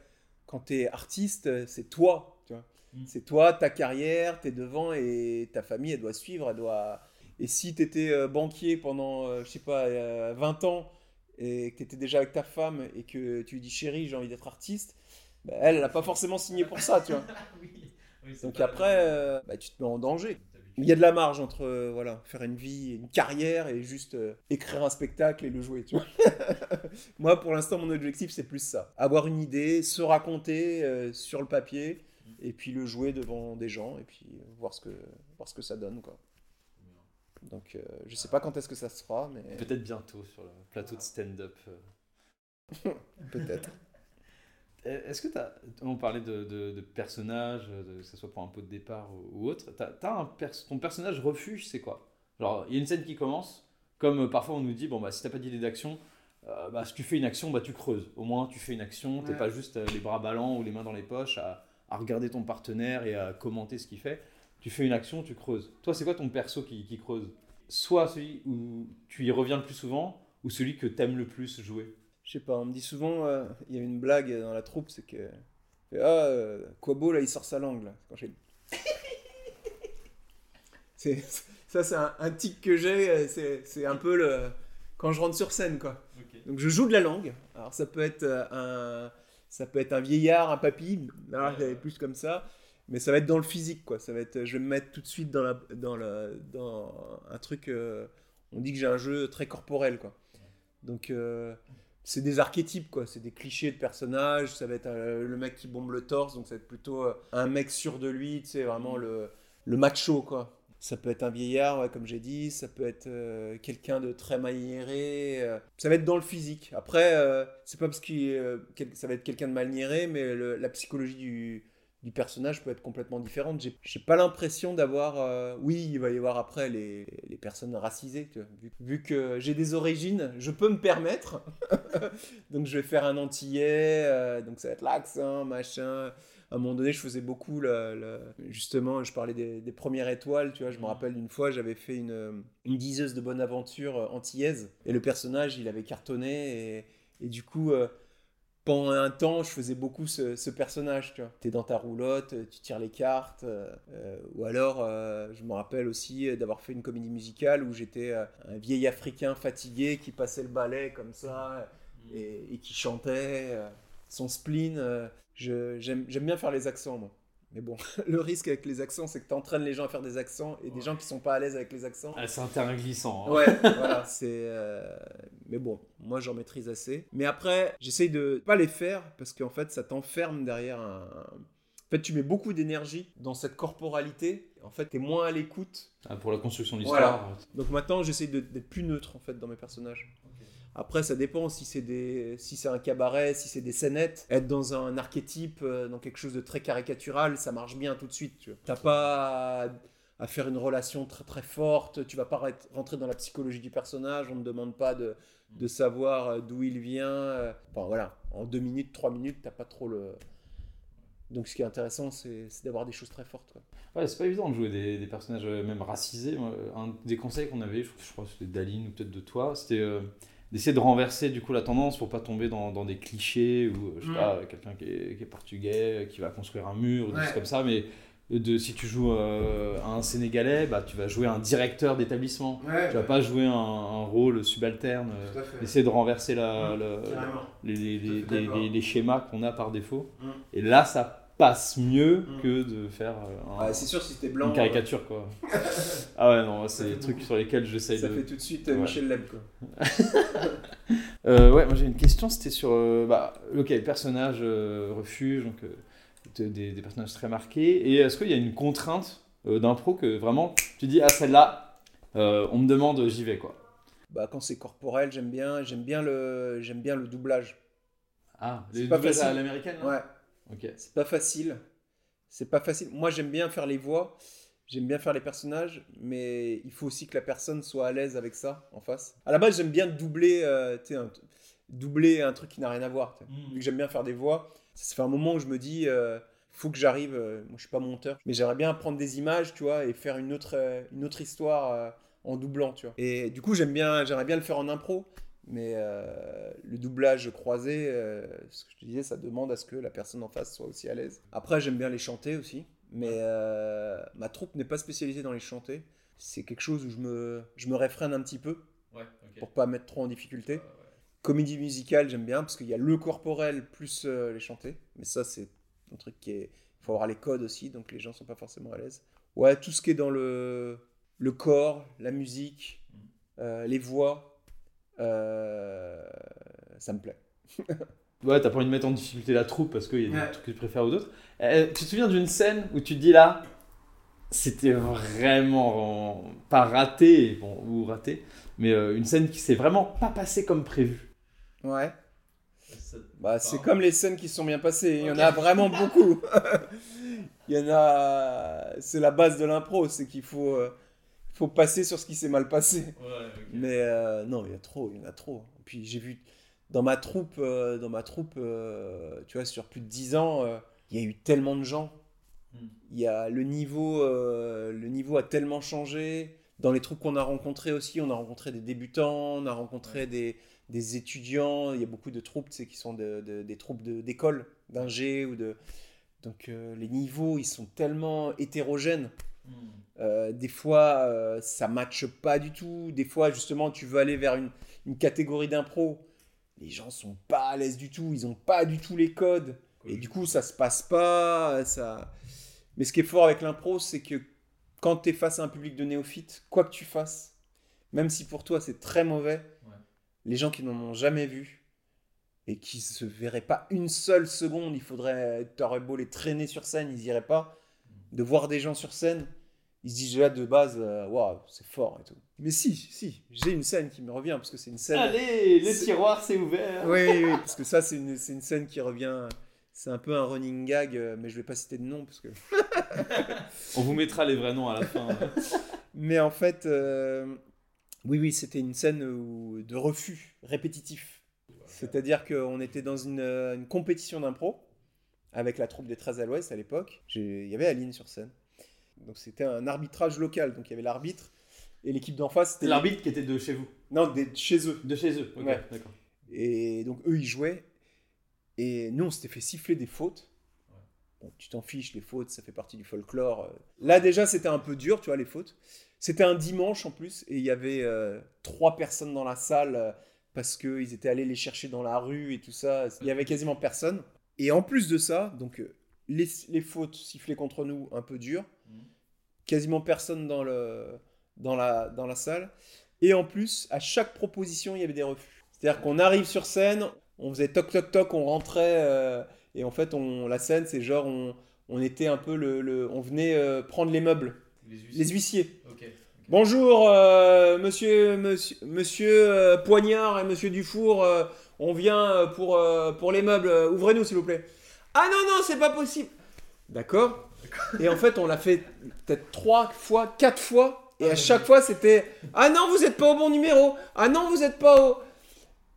quand es artiste, c'est toi. Tu vois
Mm.
C'est toi, ta carrière, t'es devant et ta famille, elle doit suivre, elle doit. Et si t'étais euh, banquier pendant, je sais pas, euh, 20 ans et que t'étais déjà avec ta femme et que tu lui dis chérie, j'ai envie d'être artiste, bah, elle, elle a pas forcément signé pour ça, tu vois. <laughs> Donc après, euh, bah, tu te mets en danger. Il y a de la marge entre euh, voilà, faire une vie, une carrière et juste euh, écrire un spectacle et le jouer. Tu vois <laughs> Moi, pour l'instant, mon objectif, c'est plus ça. Avoir une idée, se raconter euh, sur le papier et puis le jouer devant des gens et puis euh, voir ce que, voir ce que ça donne. Quoi. Donc, euh, je sais pas quand est-ce que ça se fera, mais
Peut-être bientôt sur le plateau de stand-up. <laughs>
peut-être.
Est-ce que t'as, on parlait de, de, de personnages, de- que ce soit pour un pot de départ ou, ou autre, un pers- ton personnage refuge, c'est quoi? Genre, il y a une scène qui commence, comme euh, parfois on nous dit, bon bah si t'as pas d'idée d'action, euh, bah si tu fais une action, bah tu creuses. Au moins tu fais une action, t'es
Ouais.
pas juste euh, les bras ballants ou les mains dans les poches à, à regarder ton partenaire et à commenter ce qu'il fait. Tu fais une action, tu creuses. Toi, c'est quoi ton perso qui, qui creuse? Soit celui où tu y reviens le plus souvent, ou celui que t'aimes le plus jouer?
Je sais pas, on me dit souvent, euh, il y a une blague dans la troupe, c'est que. Ah, euh, Quabo, là, il sort sa langue, là. Quand <laughs> ça, c'est un, un tic que j'ai, euh, c'est, un peu le. Quand je rentre sur scène, quoi. Donc je joue de la langue. Alors ça peut être euh, un, ça peut être un vieillard, un papy.
Ouais,
plus comme ça. Mais ça va être dans le physique, quoi. Ça va être, je vais me mettre tout de suite dans la, dans la, dans un truc. euh, on dit que j'ai un jeu très corporel, quoi. Donc euh, c'est des archétypes, quoi. C'est des clichés de personnages. Ça va être euh, le mec qui bombe le torse, donc ça va être plutôt euh, un mec sûr de lui, tu sais, vraiment le, macho, quoi. Ça peut être un vieillard, comme j'ai dit. Ça peut être euh, quelqu'un de très maniéré. ça va être dans le physique. Après, c'est pas parce que ça va être quelqu'un de maniéré, mais la psychologie du, du personnage peut être complètement différente. J'ai j'ai pas l'impression d'avoir. euh, oui, il va y avoir après les, les personnes racisées. tu vois. Vu, vu que j'ai des origines, je peux me permettre. <laughs> donc je vais faire un antillais. euh, donc ça va être l'accent, machin. À un moment donné, je faisais beaucoup, le- le- justement, je parlais des, des premières étoiles, tu vois, je me rappelle une fois, j'avais fait une, une diseuse de bonne aventure euh, antillaise, et le personnage, il avait cartonné, et, et du coup, euh, pendant un temps, je faisais beaucoup ce, personnage, tu vois. T'es dans ta roulotte, tu tires les cartes, euh, euh, ou alors, euh, je me rappelle aussi euh, d'avoir fait une comédie musicale où j'étais euh, un vieil Africain fatigué qui passait le balai comme ça, et, et qui chantait euh, son spleen. euh, j'aime bien faire les accents, moi. Mais bon, <laughs> le risque avec les accents, c'est que tu entraînes les gens à faire des accents, et des gens qui sont pas à l'aise avec les accents,
Ah, C'est un terrain glissant. hein.
Ouais, <laughs> voilà, c'est. euh, Mais bon, moi j'en maîtrise assez. Mais après, j'essaye de pas les faire parce qu'en fait, ça t'enferme derrière un. En fait, tu mets beaucoup d'énergie dans cette corporalité. En fait, t'es moins à l'écoute.
Ah, pour la construction de l'histoire.
Donc maintenant, j'essaye d'être plus neutre en fait dans mes personnages. Après, ça dépend si c'est des, si c'est un cabaret, si c'est des scénettes. Être dans un archétype, euh, dans quelque chose de très caricatural, ça marche bien tout de suite. Tu. T'as pas à, faire une relation très très forte. Tu vas pas rentrer dans la psychologie du personnage. On ne demande pas de, savoir euh, d'où il vient. euh. En deux minutes, trois minutes, t'as pas trop le. Donc ce qui est intéressant, c'est d'avoir des choses très fortes. quoi.
Ouais, c'est pas évident de jouer des, personnages même racisés. Un des conseils qu'on avait, je, crois que c'était d'Aline ou peut-être de toi, c'était d'essayer de renverser du coup la tendance pour pas tomber dans, dans des clichés ou euh, je sais
Mm.
pas, quelqu'un qui est, qui est portugais, euh, qui va construire un mur, ou des
Ouais.
choses comme ça, mais de, si tu joues euh, un Sénégalais, bah, tu vas jouer un directeur d'établissement. Tu vas pas jouer un, un rôle subalterne. Essayer de renverser la, la- les, les- les- les schémas qu'on a par défaut.
Mm.
Et là, ça passe mieux
Mm.
que de faire euh, un-
Ouais, c'est sûr, si t'es blanc,
une caricature quoi. <laughs> ah ouais non, c'est des trucs sur lesquels
euh,
j'essaye
ça
de.
fait tout de suite euh,
Ouais.
Michel Leb. Quoi.
Euh, ouais, moi j'ai une question, c'était sur euh, bah, ok personnage euh, refuge, donc euh, de- des, des personnages très marqués. Et est-ce qu'il y a une contrainte euh, d'impro que vraiment tu dis ah celle-là, euh, on me demande, j'y vais quoi.
Bah, quand c'est corporel, j'aime bien, j'aime bien le, j'aime bien le doublage.
Ah,
C'est
les
pas
doublages à
facile.
l'américaine.
Ouais,
Ok.
c'est pas facile. C'est pas facile. Moi, j'aime bien faire les voix, j'aime bien faire les personnages, mais il faut aussi que la personne soit à l'aise avec ça en face. À la base, j'aime bien doubler, euh, un, doubler un truc qui n'a rien à voir.
Mm.
Vu que j'aime bien faire des voix, ça fait un moment où je me dis, euh, faut que j'arrive. euh, moi, je suis pas monteur, mais j'aimerais bien prendre des images, tu vois, et faire une autre, euh, une autre histoire euh, en doublant, tu vois. Et du coup, j'aime bien, j'aimerais bien le faire en impro. Mais euh, le doublage croisé, euh, ce que je te disais, ça demande à ce que la personne en face soit aussi à l'aise. Après, j'aime bien les chanter aussi. Mais euh, ma troupe n'est pas spécialisée dans les chanter. C'est quelque chose où je me, je me réfrène un petit peu
Ouais, ok.
pour pas mettre trop en difficulté.
Ouais.
Comédie musicale, j'aime bien parce qu'il y a le corporel plus les chanter. Mais ça, c'est un truc qui est. Il faut avoir les codes aussi, donc les gens sont pas forcément à l'aise. Ouais, tout ce qui est dans le, le corps, la musique, euh, les voix, euh, ça me plaît. <laughs>
Ouais, t'as pas envie de mettre en difficulté la troupe parce qu'il y a des
Ouais.
trucs que tu préfères ou d'autres. Euh, tu te souviens d'une scène où tu te dis là, c'était vraiment pas raté, bon, ou raté, mais euh, une scène qui s'est vraiment pas passée comme prévu.
Ouais. Bah, c'est comme les scènes qui sont bien passées. Il y en a vraiment <laughs> beaucoup. <laughs> Il y en a. C'est la base de l'impro, c'est qu'il faut, euh, faut passer sur ce qui s'est mal passé.
Ouais.
Mais euh, non, il y a trop, il y en a trop. Puis j'ai vu dans ma troupe, euh, dans ma troupe, euh, tu vois, sur plus de 10 ans, il y a eu tellement de gens.
Hmm.
Il y a le niveau, le niveau a tellement changé. Dans les troupes qu'on a rencontrés aussi, on a rencontré des débutants, on a rencontré
Ouais.
des, des étudiants. Il y a beaucoup de troupes, tu sais, qui sont de- de- des troupes de- d'école, d'ingé ou de. Donc les niveaux, ils sont tellement hétérogènes.
Hmm.
Euh, des fois, euh, ça matche pas du tout. Des fois, justement, tu veux aller vers une, une catégorie d'impro. Les gens sont pas à l'aise du tout. Ils ont pas du tout les codes. Et du coup, ça se passe pas. Ça... Mais ce qui est fort avec l'impro, c'est que quand tu es face à un public de néophytes, quoi que tu fasses, même si pour toi c'est très mauvais,
Ouais.
les gens qui n'en ont jamais vu et qui se verraient pas une seule seconde, il faudrait, t'aurais beau les traîner sur scène, ils iraient pas. De voir des gens sur scène, ils se disent déjà de base, euh, waouh, c'est fort et tout. Mais si, si, j'ai une scène qui me revient parce que c'est une scène.
Allez, le tiroir s'est ouvert.
Oui, oui, oui, parce que ça, c'est une, scène qui revient. C'est un peu un running gag, euh, mais je vais pas citer de nom parce que. <laughs>
On vous mettra les vrais noms à la fin. <laughs>
Mais en fait, euh, oui, oui, c'était une scène où- de refus répétitif. C'est-à-dire qu'on était dans une, une compétition d'impro avec la troupe des 13 à l'Ouest à l'époque. Il y avait Aline sur scène. Donc c'était un arbitrage local. Donc il y avait l'arbitre et l'équipe d'en face.
C'était l'arbitre qui était de chez vous.
Non, des- chez eux.
De chez eux. Ok,
Ouais.
d'accord.
Et donc eux, ils jouaient. Et nous, on s'était fait siffler des fautes. Bon, tu t'en fiches, les fautes, ça fait partie du folklore. Là, déjà, c'était un peu dur, tu vois, les fautes. C'était un dimanche en plus, et il y avait euh, trois personnes dans la salle euh, parce qu'ils étaient allés les chercher dans la rue et tout ça. Il y avait quasiment personne. Et en plus de ça, donc euh, les, les fautes sifflées contre nous, un peu dur.
Mhm.
Quasiment personne dans, le, dans, la, dans la salle. Et en plus, à chaque proposition, il y avait des refus. C'est-à-dire qu'on arrive sur scène, on faisait toc toc toc, on rentrait, euh, et en fait, on, la scène, c'est genre, on, on était un peu le. le- on venait euh, prendre les meubles,
Les huissiers.
les huissiers.
Ok.
Bonjour, euh, monsieur, monsieur, monsieur Poignard et monsieur Dufour, on vient euh, pour, euh, pour les meubles, euh, ouvrez-nous s'il vous plaît. Ah non, non, c'est pas possible. D'accord Et en fait, on l'a fait peut-être trois fois, quatre fois, et à chaque fois, c'était Ah non, vous êtes pas au bon numéro Ah non, vous êtes pas au.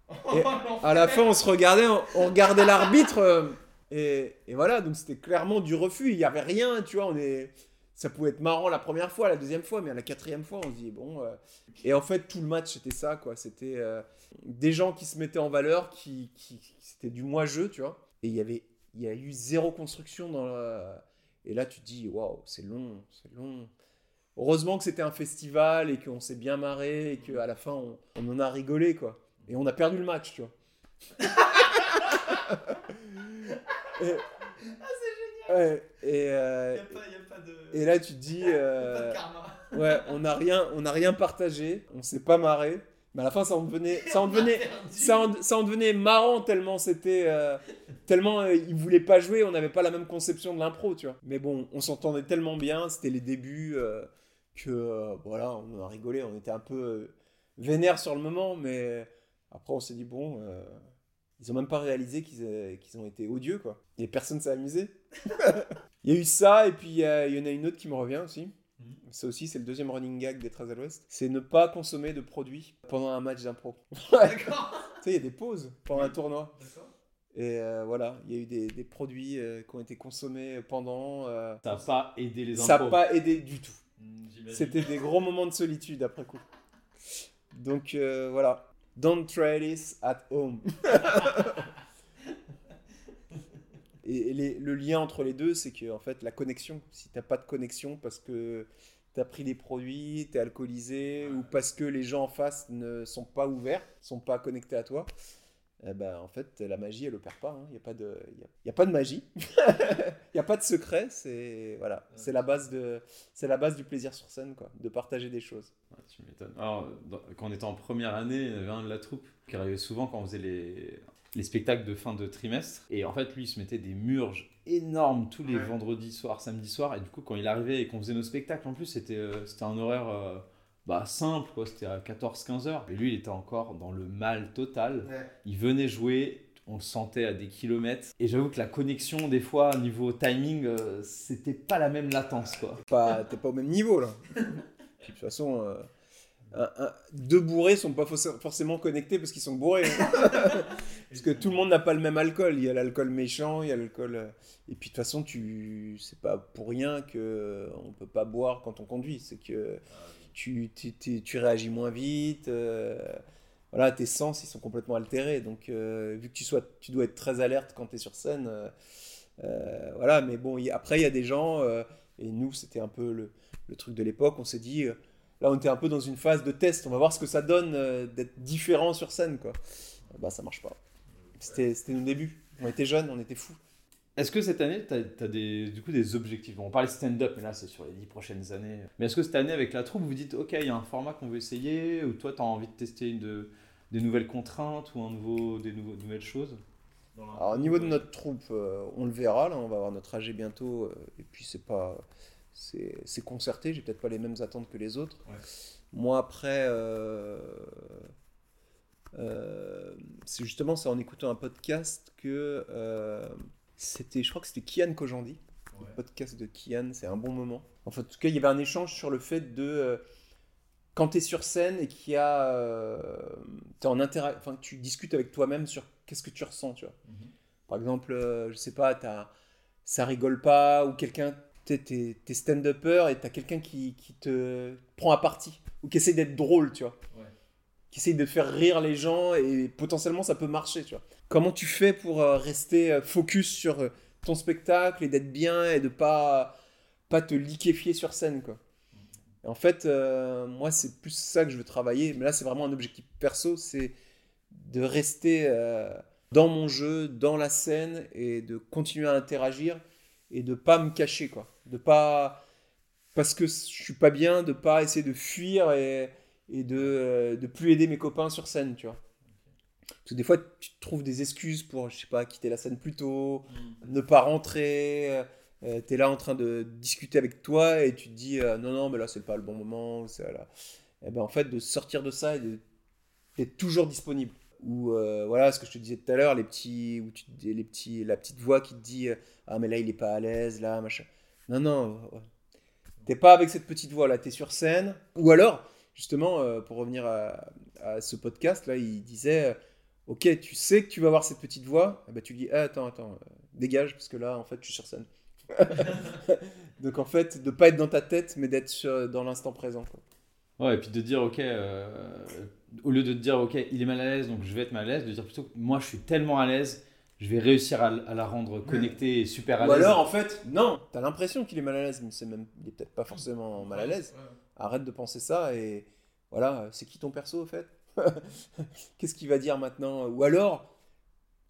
<laughs> Et à la fin, on se regardait, on, regardait l'arbitre, et, et voilà, donc c'était clairement du refus, il y avait rien, tu vois, on est. Ça pouvait être marrant la première fois, la deuxième fois, mais à la quatrième fois, on se dit bon. euh, Et en fait, tout le match, c'était ça, quoi. C'était euh, des gens qui se mettaient en valeur, qui, qui, c'était du moi-jeu, tu vois. Et il y avait, il y a eu zéro construction dans la... Et là, tu te dis waouh, c'est long, c'est long. Heureusement que c'était un festival et qu'on s'est bien marré et qu'à la fin, on, on en a rigolé, quoi. Et on a perdu le match, tu vois. <laughs> et, Ouais, et, euh, et là, tu te dis, <laughs> euh, ouais, on n'a rien, on n'a rien partagé, on s'est pas marré, mais à la fin, ça en devenait, ça en <laughs> devenait, ça en, ça en devenait marrant tellement c'était, euh, tellement euh, ils voulaient pas jouer, on n'avait pas la même conception de l'impro, tu vois. Mais bon, on s'entendait tellement bien, c'était les débuts euh, que voilà, on a rigolé, on était un peu vénère sur le moment, mais après on s'est dit bon. ils ont même pas réalisé qu'ils qu'ils ont été odieux, quoi. Et personne s'est amusé. <laughs> Il y a eu ça, et puis il y, a- il y en a une autre qui me revient aussi.
Mhm.
Ça aussi, c'est le deuxième running gag des 13 à l'Ouest. C'est ne pas consommer de produits pendant un match d'impro. <laughs>
D'accord.
Tu sais, il y a des pauses pendant un tournoi.
D'accord.
Et euh, voilà, il y a eu des, des produits euh, qui ont été consommés pendant. euh,
Ça n'a pas aidé les
ça
impros.
n'a pas aidé du tout.
Hmm.
C'était des gros moments de solitude après coup. Donc voilà. Don't try this at home. <laughs> Et les- le lien entre les deux, c'est que en fait, la connexion, si t'as pas de connexion parce que t'as pris des produits, t'es alcoolisé, ou parce que les gens en face ne sont pas ouverts, sont pas connectés à toi, eh ben, en fait, la magie, elle opère pas. Il n'y a, pas de- y a, y a pas de magie. <laughs> Il n'y a pas de secret. C'est voilà, c'est la, base de- la base du plaisir sur scène, quoi, de partager des choses.
Tu m'étonnes. Alors, dans- quand on était en première année, il y avait un de la troupe qui arrivait souvent quand on faisait les, les spectacles de fin de trimestre. Et en fait, lui, il se mettait des murges énormes tous les
Ouais.
vendredis soirs, samedi soir. Et du coup, quand il arrivait et qu'on faisait nos spectacles, en plus, c'était euh, c'était un horaire euh, bah, simple, quoi. C'était à 14-15 heures. Et lui, il était encore dans le mal total. Il venait jouer. On le sentait à des kilomètres. Et j'avoue que la connexion, des fois, niveau timing, euh, c'était pas la même latence, quoi.
Pas, t'es pas au même niveau là. <laughs> Puis, de toute façon, euh, un- un- deux bourrés sont pas forc- forcément connectés parce qu'ils sont bourrés. hein. <laughs> parce que tout le monde n'a pas le même alcool. Il y a l'alcool méchant, il y a l'alcool. euh, Et puis de toute façon, tu, c'est pas pour rien que euh, on peut pas boire quand on conduit. C'est que tu, tu, tu- tu réagis moins vite. euh, voilà, tes sens ils sont complètement altérés. Donc euh, vu que tu sois, tu dois être très alerte quand tu es sur scène. euh, euh, voilà, mais bon, y après il y a des gens. euh, et nous, c'était un peu le, le truc de l'époque. On s'est dit, euh, là, on était un peu dans une phase de test. On va voir ce que ça donne euh, d'être différent sur scène, quoi. Bah, ça marche pas. C'était c'était nos débuts. On était jeunes, on était fous.
Est-ce que cette année, tu as, des, du coup, des objectifs? Bon, On parlait stand-up, mais là, c'est sur les 10 prochaines années. Mais est-ce que cette année, avec la troupe, vous dites, OK, il y a un format qu'on veut essayer Ou toi, tu as envie de tester une de- des nouvelles contraintes ou un nouveau, des nouveaux- nouvelles choses?
Alors, au niveau de notre troupe, euh, on le verra. Là, on va avoir notre AG bientôt. euh, et puis, c'est pas. C'est concerté. J'ai peut-être pas les mêmes attentes que les autres.
Ouais.
Moi, après. euh, euh, c'est justement, c'est en écoutant un podcast que. euh, c'était, je crois que c'était Kian Kojandi.
Ouais.
le podcast de Kian, c'est un bon moment. Enfin, en tout cas, il y avait un échange sur le fait de quand tu es sur scène et qu'il y a t'es en enfin, tu discutes avec toi-même sur qu'est-ce que tu ressens, tu vois.
Mhm.
Par exemple, je sais pas, t'as ça rigole pas ou quelqu'un t'es, t'es, t'es stand-upper et t'as quelqu'un qui, qui te prend à partie ou qui essaie d'être drôle, tu vois.
Ouais.
Qui essaie de faire rire les gens et potentiellement ça peut marcher, tu vois. Comment tu fais pour euh, rester euh, focus sur euh, ton spectacle et d'être bien et de pas pas te liquéfier sur scène quoi. Et en fait, euh, moi c'est plus ça que je veux travailler, mais là c'est vraiment un objectif perso, c'est de rester euh, dans mon jeu, dans la scène et de continuer à interagir et de pas me cacher quoi, de pas parce que je suis pas bien, de pas essayer de fuir et, et de euh, de plus aider mes copains sur scène, tu vois. Parce que des fois, tu trouves des excuses pour, je sais pas, quitter la scène plus tôt, ne pas rentrer. tu es là en train de discuter avec toi et tu te dis euh, non, non, mais là, c'est pas le bon moment. là. Et ben, en fait, de sortir de ça et d'être toujours disponible. Ou euh, voilà, ce que je te disais tout à l'heure, les petits, où tu, les petits, la petite voix qui te dit euh, ah, mais là, il est pas à l'aise, là, machin. Non, non, ouais. t'es pas avec cette petite voix là, t'es sur scène. Ou alors, justement, euh, pour revenir à, à ce podcast, là, il disait. euh, Ok, tu sais que tu vas avoir cette petite voix, eh ben, tu dis Ah, attends, attends, euh, dégage, parce que là, en fait, je suis sur scène. <laughs> Donc, en fait, de pas être dans ta tête, mais d'être dans l'instant présent. Quoi.
Ouais, et puis de dire, ok, euh, au lieu de te dire, ok, il est mal à l'aise, donc je vais être mal à l'aise, de dire plutôt, moi je suis tellement à l'aise, je vais réussir à, à la rendre connectée et super à
Ou
l'aise.
alors, en fait, non, t'as l'impression qu'il est mal à l'aise, mais c'est même, il est peut-être pas forcément mal à l'aise. Arrête de penser ça et voilà, c'est qui ton perso au fait? <laughs> Qu'est-ce qu'il va dire maintenant? Ou alors,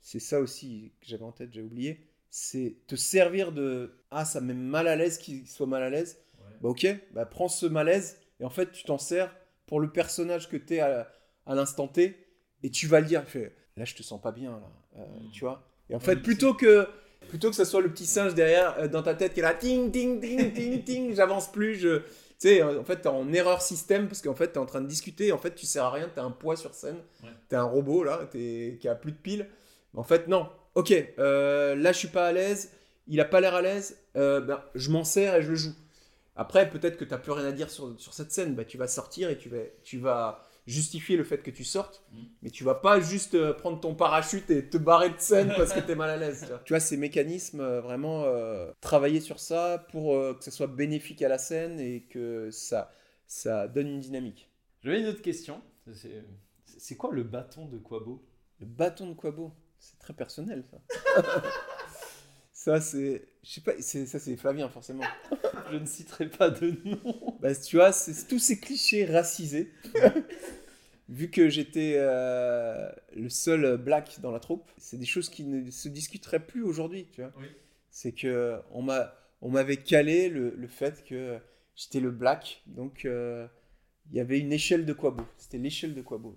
c'est ça aussi que j'avais en tête, j'ai oublié, c'est te servir de ah ça me met mal à l'aise qu'il soit mal à l'aise.
Ouais.
Bah ok, bah prends ce malaise et en fait tu t'en sers pour le personnage que t'es à, à l'instant T et tu vas le dire. Fais, là je te sens pas bien là, Euh,
Mm.
tu vois. Et en
Ouais,
fait plutôt que plutôt que ça soit le petit singe derrière euh, dans ta tête qui est là ting ting ting ting <laughs> ting, j'avance plus, je tu sais, en fait, t'es en erreur système parce qu'en fait, t'es en train de discuter. En fait, tu sers à rien. T'as un poids sur scène.
Ouais.
T'es un robot là, t'es, qui a plus de piles. En fait, non. Ok, euh, là, je suis pas à l'aise. Il a pas l'air à l'aise. Euh, ben, je m'en sers et je le joue. Après, peut-être que t'as plus rien à dire sur, sur cette scène. Bah, tu vas sortir et tu vas, tu vas justifier le fait que tu sortes.
Mm.
Mais tu vas pas juste euh, prendre ton parachute et te barrer de scène parce que t'es mal à l'aise. Tu vois, <laughs> Tu vois, ces mécanismes, euh, vraiment euh, travailler sur ça pour euh, que ça soit bénéfique à la scène et que ça, ça donne une dynamique.
J'avais une autre question. C'est c'est quoi le bâton de Quabo?
Le bâton de Quabo, c'est très personnel ça. <laughs> Ça, c'est. Je sais pas, ça, c'est Flavien, forcément. <laughs>
Je ne citerai pas de nom.
Bah, tu vois, c'est tous ces clichés racisés. <laughs> Vu que j'étais euh, le seul black dans la troupe, c'est des choses qui ne se discuteraient plus aujourd'hui, tu vois.
Oui.
C'est que on m'a, on m'avait calé le, le fait que j'étais le black, donc euh, il y avait une échelle de Quabo. C'était l'échelle de Quabo.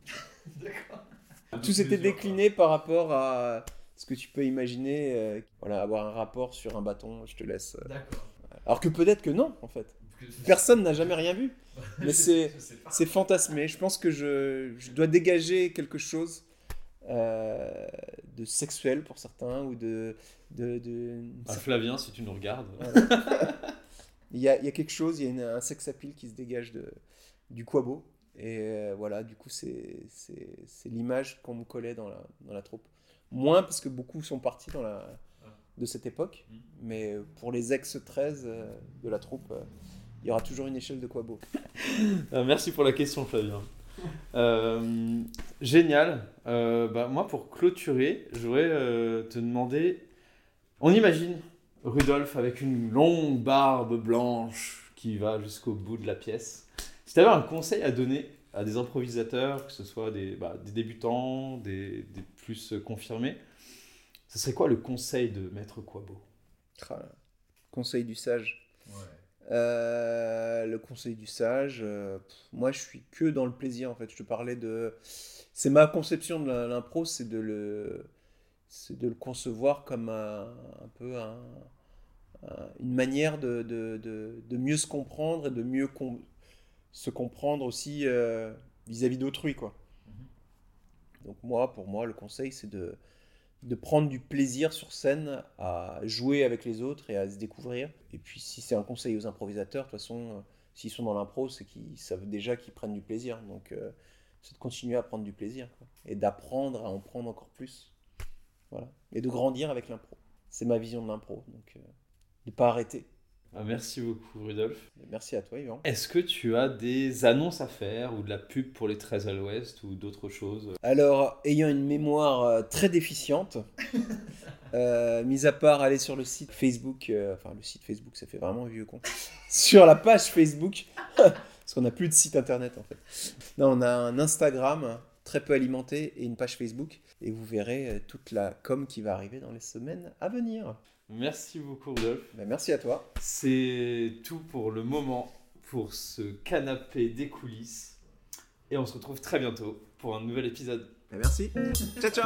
<laughs> Tout s'était décliné par rapport à ce que tu peux imaginer, euh, voilà, avoir un rapport sur un bâton. Je te laisse. euh.
D'accord.
Alors que peut-être que non, en fait. Personne n'a jamais rien vu. <laughs> Mais c'est, c'est fantasmé. Je pense que je, je dois dégager quelque chose euh, de sexuel pour certains ou de. de, de-
Ah, Flavien, si tu nous regardes. <laughs>
il, y a, il y a quelque chose, il y a une- un sex appeal qui se dégage de, du Quabo. Et euh, voilà, du coup, c'est, c'est, c'est l'image qu'on me collait dans la, dans la troupe. Moins parce que beaucoup sont partis dans la, de cette époque.
Mhm.
Mais pour les ex-13 euh, de la troupe, euh, il y aura toujours une échelle de Quabo.
Euh, <laughs> merci pour la question, Flavien. Euh, génial. Euh, bah, moi, pour clôturer, je voudrais euh, te demander. On imagine Rudolf avec une longue barbe blanche qui va jusqu'au bout de la pièce. Si tu avais un conseil à donner à des improvisateurs, que ce soit des, bah, des débutants, des, des plus confirmés, ce serait quoi le conseil de Maître Quabo
Ah, Conseil du sage.
Ouais.
Euh, le conseil du sage, euh, pff, moi je suis que dans le plaisir en fait. Je te parlais de. C'est ma conception de l'impro, c'est de le. C'est de le concevoir comme un, un peu un- un- une manière de, de, de- de mieux se comprendre et de mieux com- se comprendre aussi euh, vis-à-vis d'autrui quoi. Donc moi, pour moi, le conseil c'est de, prendre du plaisir sur scène à jouer avec les autres et à se découvrir. Et puis si c'est un conseil aux improvisateurs, de toute façon, euh, s'ils sont dans l'impro, c'est qu'ils savent déjà qu'ils prennent du plaisir. Donc euh, c'est de continuer à prendre du plaisir et d'apprendre à en prendre encore plus. Voilà. Et de grandir avec l'impro. C'est ma vision de l'impro. Donc euh, ne pas arrêter.
Ah, Merci beaucoup, Rudolf.
Merci à toi, Yvan.
Est-ce que tu as des annonces à faire ou de la pub pour les 13 à l'ouest ou d'autres choses?
Alors, ayant une mémoire euh, très déficiente, <laughs> euh, mis à part aller sur le site Facebook, euh, enfin le site Facebook, ça fait vraiment vieux con, <laughs> sur la page Facebook, <laughs> parce qu'on n'a plus de site internet en fait. Non, on a un Instagram très peu alimenté et une page Facebook, et vous verrez toute la com qui va arriver dans les semaines à venir.
Merci beaucoup, Rudolf.
Ben, merci à toi.
C'est tout pour le moment pour ce canapé des coulisses. Et on se retrouve très bientôt pour un nouvel épisode.
Ben, merci. Ciao ciao